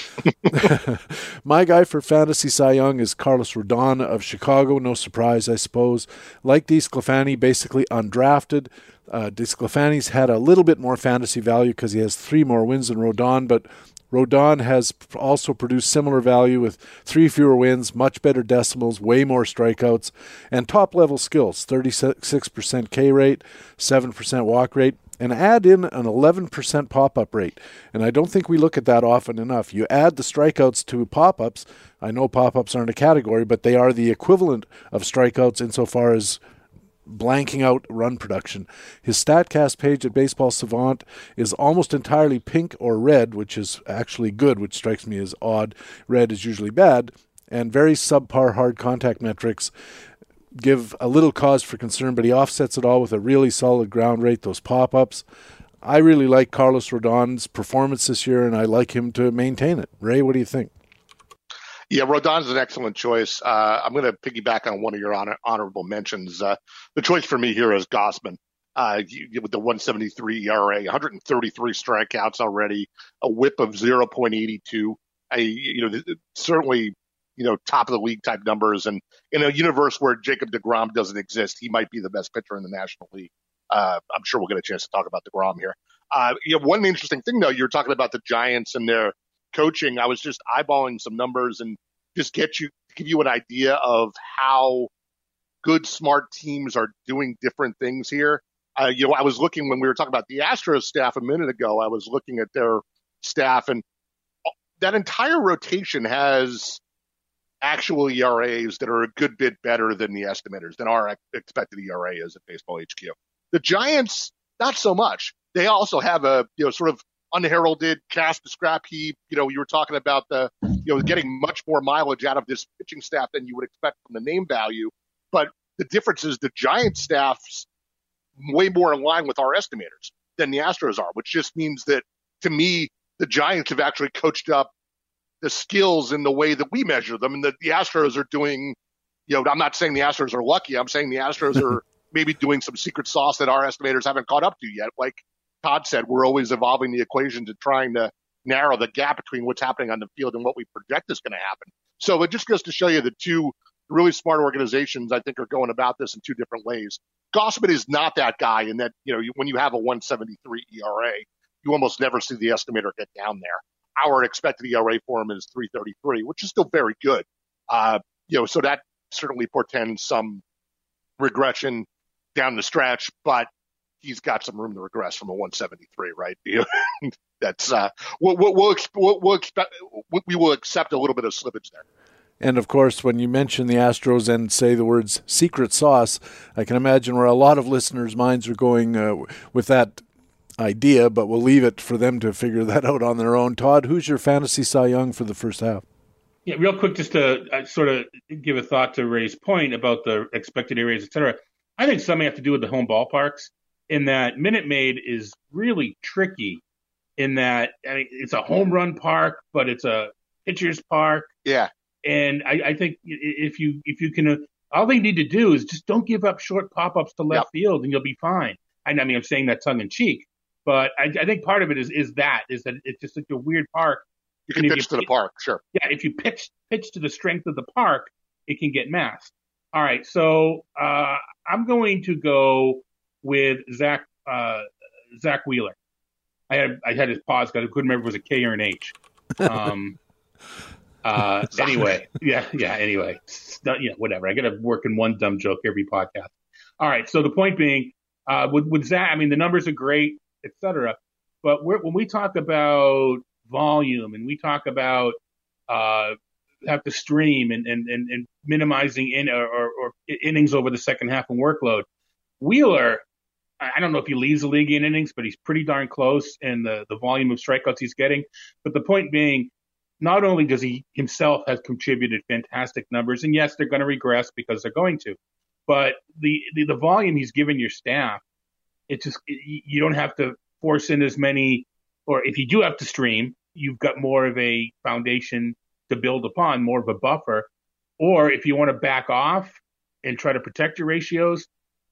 my guy for Fantasy Cy Young is Carlos Rodon of Chicago. No surprise, I suppose. Like DeSclafani, basically undrafted. Uh, DeSclafani's had a little bit more fantasy value because he has three more wins than Rodon, but Rodon has also produced similar value with three fewer wins, much better decimals, way more strikeouts, and top level skills 36% K rate, 7% walk rate, and add in an 11% pop up rate. And I don't think we look at that often enough. You add the strikeouts to pop ups. I know pop ups aren't a category, but they are the equivalent of strikeouts insofar as blanking out run production. His StatCast page at Baseball Savant is almost entirely pink or red, which is actually good, which strikes me as odd. Red is usually bad, and very subpar hard contact metrics give a little cause for concern, but he offsets it all with a really solid ground rate, those pop ups. I really like Carlos Rodon's performance this year, and I like him to maintain it. Ray, what do you think? Yeah, Rodon's an excellent choice. Uh, I'm going to piggyback on one of your honor, honorable mentions. Uh, the choice for me here is Gausman. Uh, with the 173 ERA, 133 strikeouts already, a WHIP of 0.82. I, you know, certainly, you know, top of the league type numbers. And in a universe where Jacob Degrom doesn't exist, he might be the best pitcher in the National League. Uh, I'm sure we'll get a chance to talk about Degrom here. Uh, you know, one interesting thing though, you're talking about the Giants and their coaching. I was just eyeballing some numbers and just get you give you an idea of how good smart teams are doing different things here. Uh, you know, I was looking when we were talking about the Astros staff a minute ago. I was looking at their staff, and that entire rotation has actual ERAs that are a good bit better than the estimators than our expected ERA is at Baseball HQ. The Giants, not so much. They also have a you know sort of unheralded cast the scrap heap. You know, you were talking about the, you know, getting much more mileage out of this pitching staff than you would expect from the name value. But the difference is the Giants staff's way more in line with our estimators than the Astros are, which just means that to me, the Giants have actually coached up the skills in the way that we measure them. And the, the Astros are doing, you know, I'm not saying the Astros are lucky. I'm saying the Astros are maybe doing some secret sauce that our estimators haven't caught up to yet. Like Todd said, we're always evolving the equation to trying to narrow the gap between what's happening on the field and what we project is going to happen. So it just goes to show you the two really smart organizations, I think, are going about this in two different ways. Gausman is not that guy in that, you know, when you have a 173 ERA, you almost never see the estimator get down there. Our expected ERA for him is 333, which is still very good. Uh, you know, so that certainly portends some regression down the stretch, but he's got some room to regress from a 173, right? That's uh, we'll, we'll, we'll, we'll expect we will accept a little bit of slippage there. And of course, when you mention the Astros and say the words secret sauce, I can imagine where a lot of listeners' minds are going uh, with that idea, but we'll leave it for them to figure that out on their own. Todd, who's your fantasy Cy Young for the first half? Yeah, real quick, just to uh, sort of give a thought to Ray's point about the expected areas, et cetera. I think something have to do with the home ballparks. In that Minute Maid is really tricky. In that I mean, it's a home run park, but it's a pitcher's park. Yeah. And I, I think if you if you can, uh, all they need to do is just don't give up short pop ups to left yep. field, and you'll be fine. I mean, I'm saying that tongue in cheek, but I, I think part of it is is that is that it's just like a weird park. You can pitch you to the park, sure. Yeah, if you pitch pitch to the strength of the park, it can get masked. All right, so uh, I'm going to go with Zach uh, Zack Wheeler. I had I had his pause because I couldn't remember if it was a K or an H. Um, uh, anyway, yeah, yeah. Anyway, yeah, whatever. I got to work in one dumb joke every podcast. All right. So the point being, uh, with with Zach, I mean the numbers are great, etc. But when we talk about volume and we talk about uh, have to stream and, and, and, and minimizing in or, or, or, innings over the second half and workload. Wheeler, I don't know if he leads the league in innings, but he's pretty darn close in the, the volume of strikeouts he's getting. But the point being, not only does he himself has contributed fantastic numbers, and yes, they're going to regress because they're going to, but the, the, the volume he's given your staff, it just, you don't have to force in as many, or if you do have to stream, you've got more of a foundation to build upon, more of a buffer. Or if you want to back off and try to protect your ratios,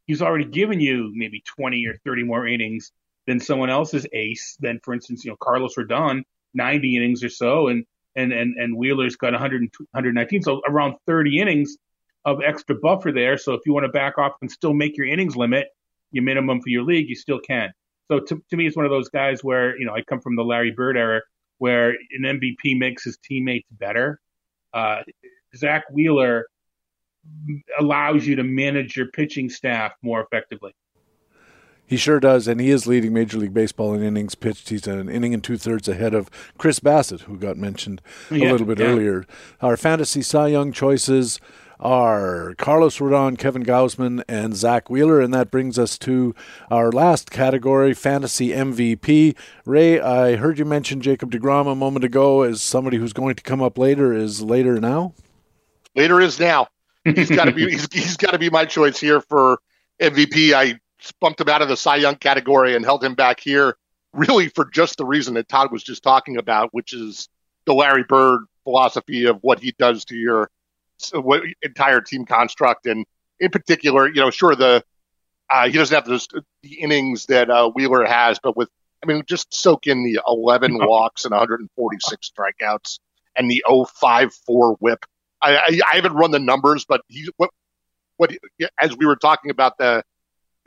he's already given you maybe 20 or 30 more innings than someone else's ace. Than, for instance, you know, Carlos Rodon, 90 innings or so, and and and, and Wheeler's got 100, 119, so around 30 innings of extra buffer there. So if you want to back off and still make your innings limit, your minimum for your league, you still can. So to, to me, it's one of those guys where you know I come from the Larry Bird era where an MVP makes his teammates better. Uh, Zack Wheeler allows you to manage your pitching staff more effectively. He sure does, and he is leading Major League Baseball in innings pitched. He's an inning and two thirds ahead of Chris Bassitt, who got mentioned a yeah, little bit yeah. earlier. Our fantasy Cy Young choices are Carlos Rodon, Kevin Gausman, and Zack Wheeler. And that brings us to our last category, Fantasy MVP. Ray, I heard you mention Jacob DeGrom a moment ago as somebody who's going to come up later. Is later now? Later is now. He's got to be. he's, he's got to be my choice here for MVP. I bumped him out of the Cy Young category and held him back here, really for just the reason that Todd was just talking about, which is the Larry Bird philosophy of what he does to your what entire team construct, and in particular, you know, sure the uh, he doesn't have those the innings that uh, Wheeler has, but with I mean, just soak in the 11 walks and 146 strikeouts and the 054 WHIP. I, I, I haven't run the numbers, but he what what as we were talking about the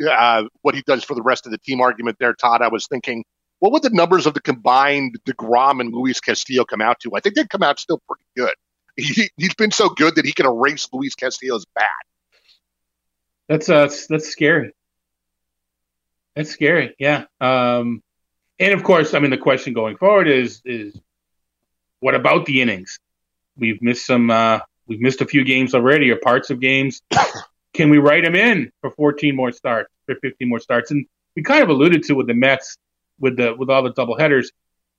uh, what he does for the rest of the team argument there, Todd. I was thinking, what would the numbers of the combined Degrom and Luis Castillo come out to? I think they'd come out still pretty good he, he's been so good that he can erase Luis Castillo's bat. That's uh, that's scary. That's scary. Yeah. Um, and of course, I mean, the question going forward is is what about the innings? We've missed some. Uh, we've missed a few games already, or parts of games. Can we write him in for 14 more starts, for 15 more starts? And we kind of alluded to with the Mets, with the with all the double headers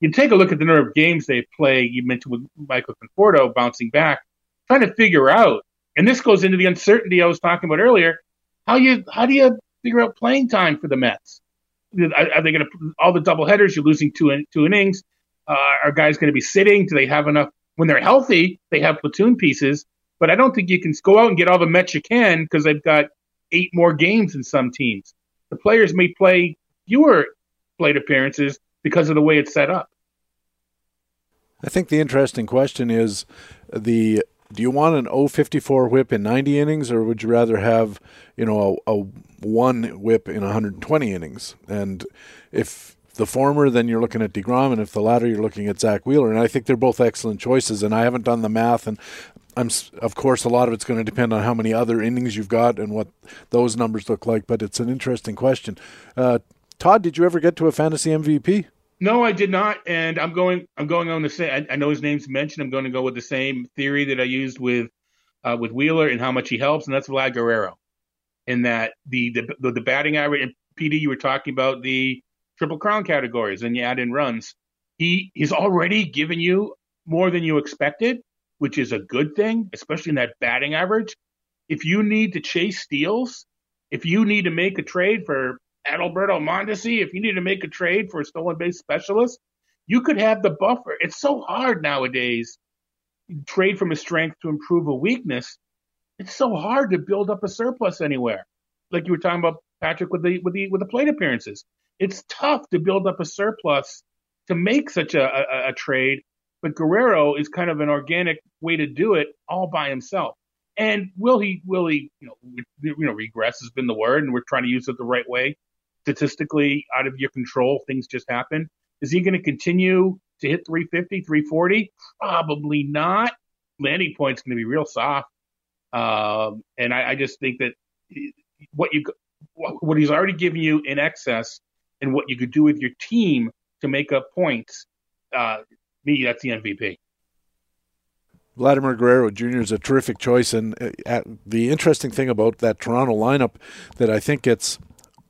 you take a look at the number of games they play. You mentioned with Michael Conforto bouncing back, trying to figure out, and this goes into the uncertainty I was talking about earlier. How you how do you figure out playing time for the Mets? Are, they going to all the double headers? You're losing two in, two innings. Uh, are guys going to be sitting? Do they have enough when they're healthy? They have platoon pieces, but I don't think you can go out and get all the Mets you can because they've got eight more games in some teams. The players may play fewer plate appearances because of the way it's set up. I think the interesting question is the do you want an 054 whip in 90 innings or would you rather have, you know, a, a 1 whip in 120 innings? And if the former, then you're looking at DeGrom, and if the latter, you're looking at Zack Wheeler. And I think they're both excellent choices. And I haven't done the math, and I'm of course a lot of it's going to depend on how many other innings you've got and what those numbers look like. But it's an interesting question. Uh, Todd, did you ever get to a fantasy MVP? No, I did not, and I'm going. I'm going on the same. I, I know his name's mentioned. I'm going to go with the same theory that I used with uh, with Wheeler and how much he helps, and that's Vlad Guerrero. In that the the, the batting average, and PD, you were talking about the triple crown categories, and you add in runs. He he's already given you more than you expected, which is a good thing, especially in that batting average. If you need to chase steals, If you need to make a trade for Adalberto Mondesi, if you need to make a trade for a stolen base specialist, you could have the buffer. It's so hard nowadays. Trade from a strength to improve a weakness. It's so hard to build up a surplus anywhere. Like you were talking about, Patrick, with the with the with the plate appearances. It's tough to build up a surplus to make such a, a, a trade. But Guerrero is kind of an organic way to do it all by himself. And will he will he you know you know regress has been the word, and we're trying to use it the right way. Statistically, out of your control, things just happen. Is he going to continue to hit 350, 340? Probably not. Landing point's going to be real soft. Um, and I, I, just think that what you what he's already given you in excess and what you could do with your team to make up points, uh, me, that's the MVP. Vladimir Guerrero Jr. is a terrific choice, and uh, the interesting thing about that Toronto lineup that I think gets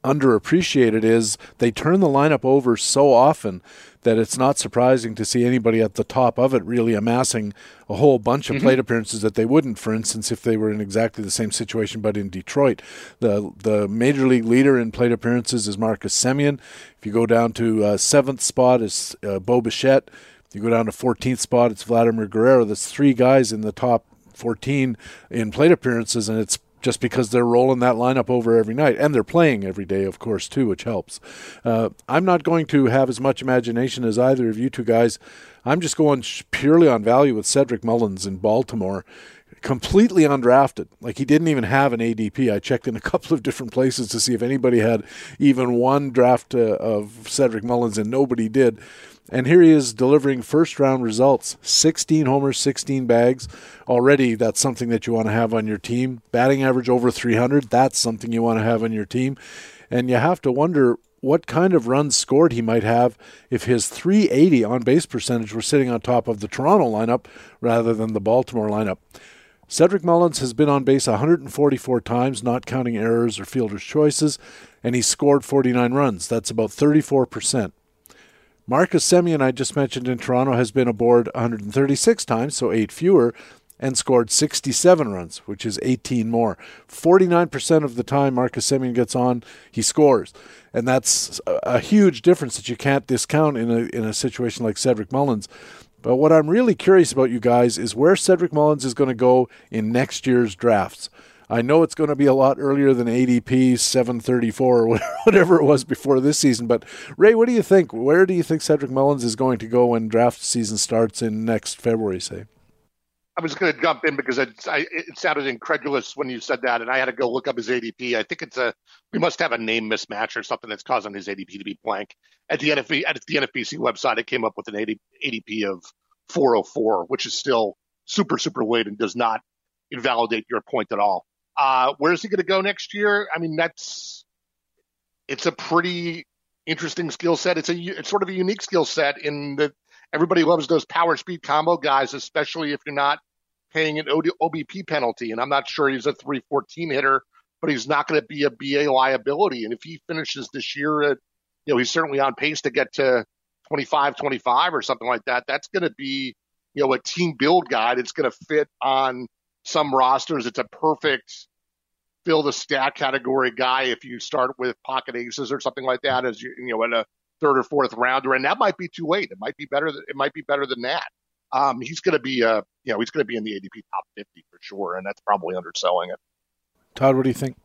underappreciated is they turn the lineup over so often that it's not surprising to see anybody at the top of it really amassing a whole bunch of mm-hmm. plate appearances that they wouldn't, for instance, if they were in exactly the same situation but in Detroit. The the major league leader in plate appearances is Marcus Semien. If you go down to uh, seventh spot is uh, Bo Bichette. If you go down to 14th spot, it's Vladimir Guerrero. There's three guys in the top 14 in plate appearances, and it's just because they're rolling that lineup over every night and they're playing every day, of course, too, which helps. Uh, I'm not going to have as much imagination as either of you two guys. I'm just going purely on value with Cedric Mullins in Baltimore. Completely undrafted. Like he didn't even have an ADP. I checked in a couple of different places to see if anybody had even one draft uh, of Cedric Mullins, and nobody did. And here he is delivering first round results 16 homers, 16 bags. Already, that's something that you want to have on your team. Batting average over 300, that's something you want to have on your team. And you have to wonder what kind of runs scored he might have if his 380 on base percentage were sitting on top of the Toronto lineup rather than the Baltimore lineup. Cedric Mullins has been on base 144 times, not counting errors or fielder's choices, and he scored 49 runs. That's about 34%. Marcus Semien, I just mentioned in Toronto, has been aboard 136 times, so eight fewer, and scored 67 runs, which is 18 more. 49% of the time Marcus Semien gets on, he scores. And that's a huge difference that you can't discount in a, in a situation like Cedric Mullins. But what I'm really curious about, you guys, is where Cedric Mullins is going to go in next year's drafts. I know it's going to be a lot earlier than ADP 734 or whatever it was before this season. But Ray, what do you think? Where do you think Cedric Mullins is going to go when draft season starts in next February, say? I was going to jump in because it, I, it sounded incredulous when you said that, and I had to go look up his ADP. I think it's a we must have a name mismatch or something that's causing his ADP to be blank. At the NFB at the NFBC website, it came up with an ADP of 404, which is still super super late and does not invalidate your point at all. Uh, where's he going to go next year? I mean, that's it's a pretty interesting skill set. It's a it's sort of a unique skill set in that everybody loves those power speed combo guys, especially if you're not paying an OBP penalty. And I'm not sure he's a 314 hitter, but he's not going to be a BA liability. And if he finishes this year at, you know, he's certainly on pace to get to 25, 25 or something like that. That's going to be, you know, a team build guy that's going to fit on some rosters. It's a perfect fill the stat category guy if you start with pocket aces or something like that as you, you know, in a third or fourth rounder. And that might be too late. It might be better. It might be better than that. Um, he's going to be, uh, you know, he's going to be in the ADP top 50 for sure. And that's probably underselling it. Todd, what do you think?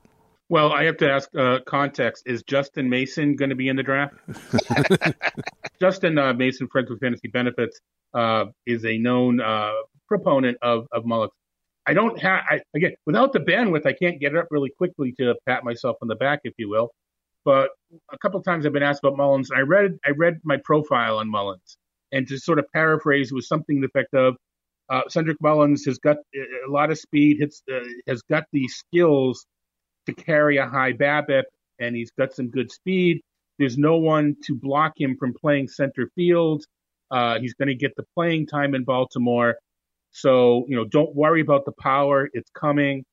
Well, I have to ask uh, context. Is Justin Mason going to be in the draft? Justin uh, Mason, friends with fantasy benefits, uh, is a known uh, proponent of of Mullins I don't have, I, again, without the bandwidth, I can't get it up really quickly to pat myself on the back, if you will. But a couple of times I've been asked about Mullins. I read, I read my profile on Mullins, and to sort of paraphrase, was something to the effect of, uh, Cedric Mullins has got a lot of speed, hits, uh, has got the skills to carry a high BABIP, and he's got some good speed. There's no one to block him from playing center field. Uh, he's going to get the playing time in Baltimore. So, you know, don't worry about the power. It's coming.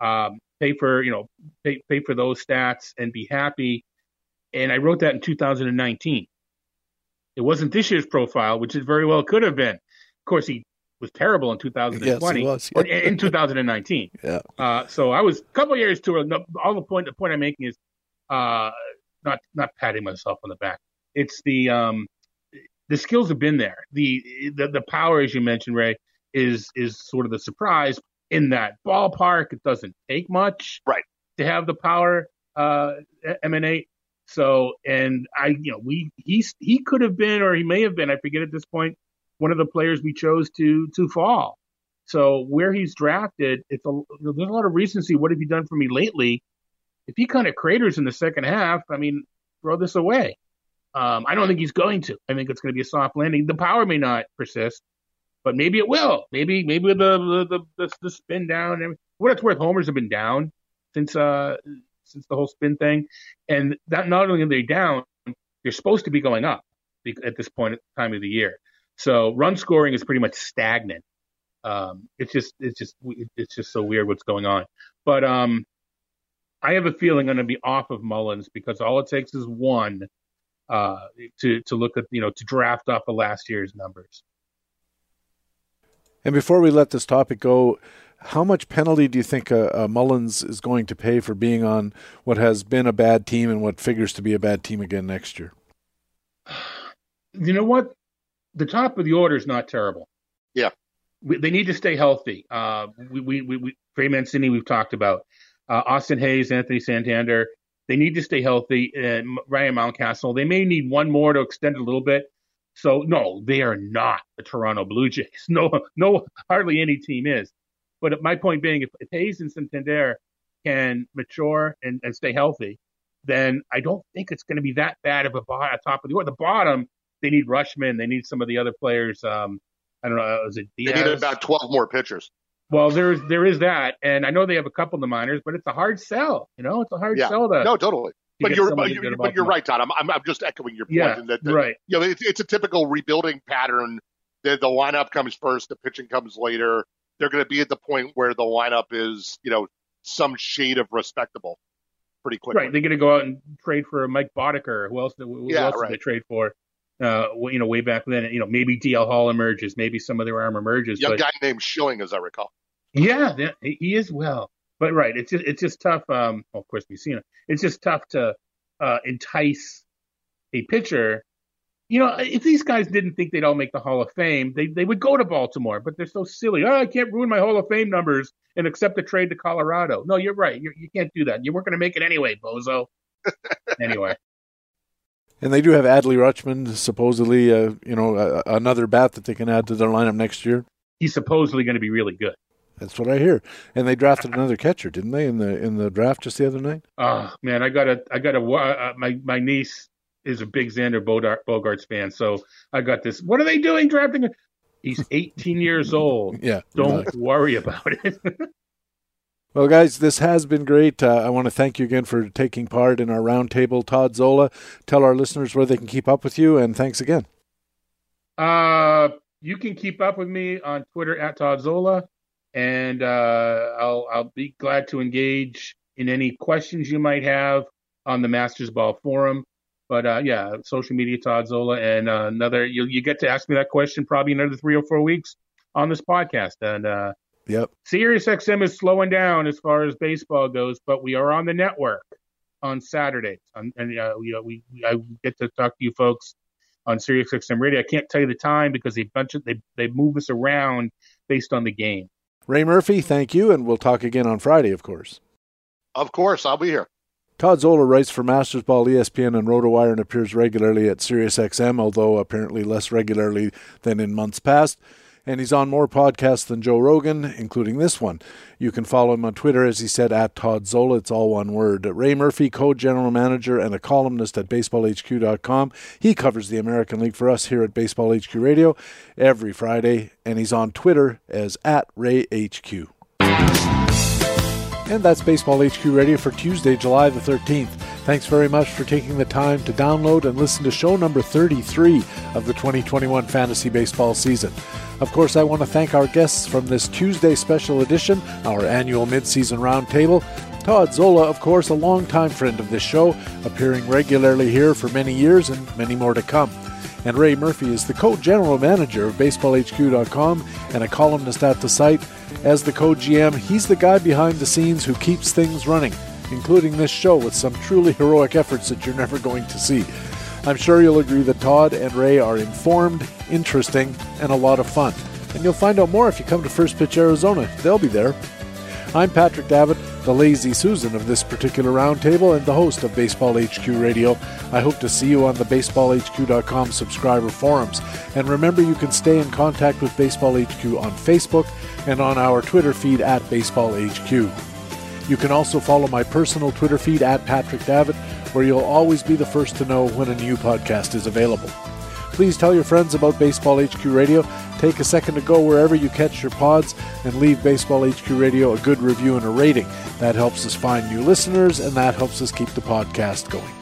Um, pay for, you know, pay, pay for those stats and be happy. And I wrote that in 2019. It wasn't this year's profile, which it very well could have been. Of course, he was terrible in 2020 yes, was, yeah. in 2019. yeah. Uh, so I was a couple years too. early. All the point the point I'm making is uh, not not patting myself on the back. It's the um, the skills have been there. The, the the power, as you mentioned, Ray, is is sort of the surprise in that ballpark. It doesn't take much, right, to have the power uh, emanate. So, and I, you know, we he's he could have been, or he may have been, I forget at this point, one of the players we chose to to fall. So where he's drafted, it's a, there's a lot of recency. What have you done for me lately? If he kind of craters in the second half, I mean, throw this away. Um, I don't think he's going to. I think it's going to be a soft landing. The power may not persist, but maybe it will. Maybe maybe the the the, the spin down. And what it's worth, homers have been down since uh since the whole spin thing, and that not only are they down, they're supposed to be going up at this point time of the year. So run scoring is pretty much stagnant. Um, it's just it's just it's just so weird what's going on. But um, I have a feeling I'm going to be off of Mullins because all it takes is one uh, to to look at you know to draft off of last year's numbers. And before we let this topic go, how much penalty do you think uh, uh, Mullins is going to pay for being on what has been a bad team and what figures to be a bad team again next year? You know what? The top of the order is not terrible. Yeah, we, they need to stay healthy. Uh, we, we, we, we Trey Mancini, we've talked about. Uh, Austin Hays, Anthony Santander, they need to stay healthy. And Ryan Mountcastle, they may need one more to extend a little bit. So no, they are not the Toronto Blue Jays. No, no, hardly any team is. But my point being, if, if Hays and Santander can mature and, and stay healthy, then I don't think it's going to be that bad of a, a top of the order. The bottom, they need Rutschman, They need some of the other players. Um, I don't know. Is it Diaz? They need about 12 more pitchers. Well, there's there is that, and I know they have a couple of the minors, but it's a hard sell. You know, it's a hard yeah. sell. To, no, totally. But you're, but you're, but you're right, Todd. I'm, I'm, I'm just echoing your point. Yeah, that, that, right. You know, it's, it's a typical rebuilding pattern. The, the lineup comes first, the pitching comes later. They're going to be at the point where the lineup is, you know, some shade of respectable pretty quickly. Right. They're going to go out and trade for Mike Boddicker. Who else? Who yeah, else right. did they trade for? Uh, you know, way back then. You know, maybe DL Hall emerges. Maybe some of their arm emerges. Young but, guy named Schilling, as I recall. Yeah, he is well. But right, it's just it's just tough. Um, well, of course, we've seen it. It's just tough to uh, entice a pitcher. You know, if these guys didn't think they'd all make the Hall of Fame, they they would go to Baltimore. But they're so silly. Oh, I can't ruin my Hall of Fame numbers and accept a trade to Colorado. No, you're right. You're, you can not do that. You weren't going to make it anyway, bozo. anyway. And they do have Adley Rutschman, supposedly, uh, you know, uh, another bat that they can add to their lineup next year. He's supposedly going to be really good. That's what I hear. And they drafted another catcher, didn't they, in the in the draft just the other night? Oh man, I got a I got a uh, my my niece is a big Xander Bogaerts fan, so I got this. What are they doing drafting? He's 18 years old. Yeah, don't relax. worry about it. Well, guys, this has been great. Uh, I want to thank you again for taking part in our roundtable. Todd Zola, tell our listeners where they can keep up with you, and thanks again. Uh, you can keep up with me on Twitter at Todd Zola, and uh, I'll I'll be glad to engage in any questions you might have on the Masters Ball forum. But uh, yeah, social media Todd Zola, and uh, another you you get to ask me that question probably another three or four weeks on this podcast, and uh, Yep. Sirius XM is slowing down as far as baseball goes, but we are on the network on Saturdays. Um, and uh, we, we, I get to talk to you folks on Sirius XM radio. I can't tell you the time because they bunch of, they they move us around based on the game. Ray Murphy, thank you, and we'll talk again on Friday, of course. Of course, I'll be here. Todd Zola writes for Masters Ball, ESPN, and RotoWire and appears regularly at SiriusXM, although apparently less regularly than in months past. And he's on more podcasts than Joe Rogan, including this one. You can follow him on Twitter, as he said, at Todd Zola. It's all one word. Ray Murphy, co general manager and a columnist at baseballhq.com. He covers the American League for us here at Baseball HQ Radio every Friday, and he's on Twitter as at RayHQ. And that's Baseball HQ Radio for Tuesday, July the 13th. Thanks very much for taking the time to download and listen to show number 33 of the 2021 fantasy baseball season. Of course, I want to thank our guests from this Tuesday special edition, our annual midseason roundtable. Todd Zola, of course, a longtime friend of this show, appearing regularly here for many years and many more to come. and Ray Murphy is the co general manager of BaseballHQ.com and a columnist at the site. As the co GM, he's the guy behind the scenes who keeps things running, including this show with some truly heroic efforts that you're never going to see. I'm sure you'll agree that Todd and Ray are informed, interesting, and a lot of fun. And you'll find out more if you come to First Pitch Arizona. They'll be there. I'm Patrick Davitt, the lazy Susan of this particular roundtable and the host of Baseball HQ Radio. I hope to see you on the baseballhq.com subscriber forums. And remember, you can stay in contact with Baseball HQ on Facebook and on our Twitter feed at Baseball HQ. You can also follow my personal Twitter feed at Patrick Davitt, where you'll always be the first to know when a new podcast is available. Please tell your friends about Baseball HQ Radio. Take a second to go wherever you catch your pods and leave Baseball HQ Radio a good review and a rating. That helps us find new listeners and that helps us keep the podcast going.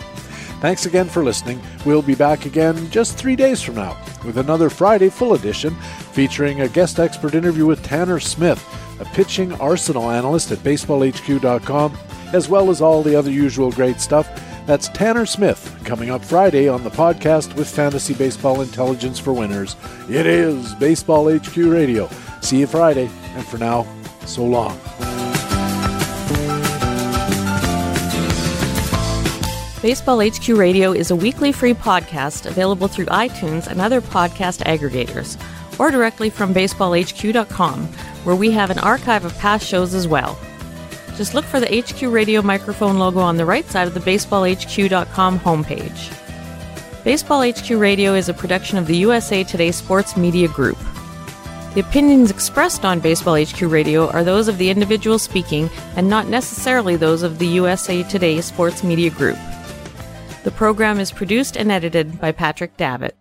Thanks again for listening. We'll be back again just three days from now with another Friday full edition featuring a guest expert interview with Tanner Smith, a pitching arsenal analyst at baseballhq.com, as well as all the other usual great stuff. That's Tanner Smith coming up Friday on the podcast with Fantasy Baseball Intelligence for Winners. It is Baseball HQ Radio. See you Friday, and for now, so long. Baseball HQ Radio is a weekly free podcast available through iTunes and other podcast aggregators, or directly from baseballhq.com, where we have an archive of past shows as well. Just look for the HQ Radio microphone logo on the right side of the baseballhq.com homepage. Baseball HQ Radio is a production of the USA Today Sports Media Group. The opinions expressed on Baseball HQ Radio are those of the individual speaking and not necessarily those of the USA Today Sports Media Group. The program is produced and edited by Patrick Davitt.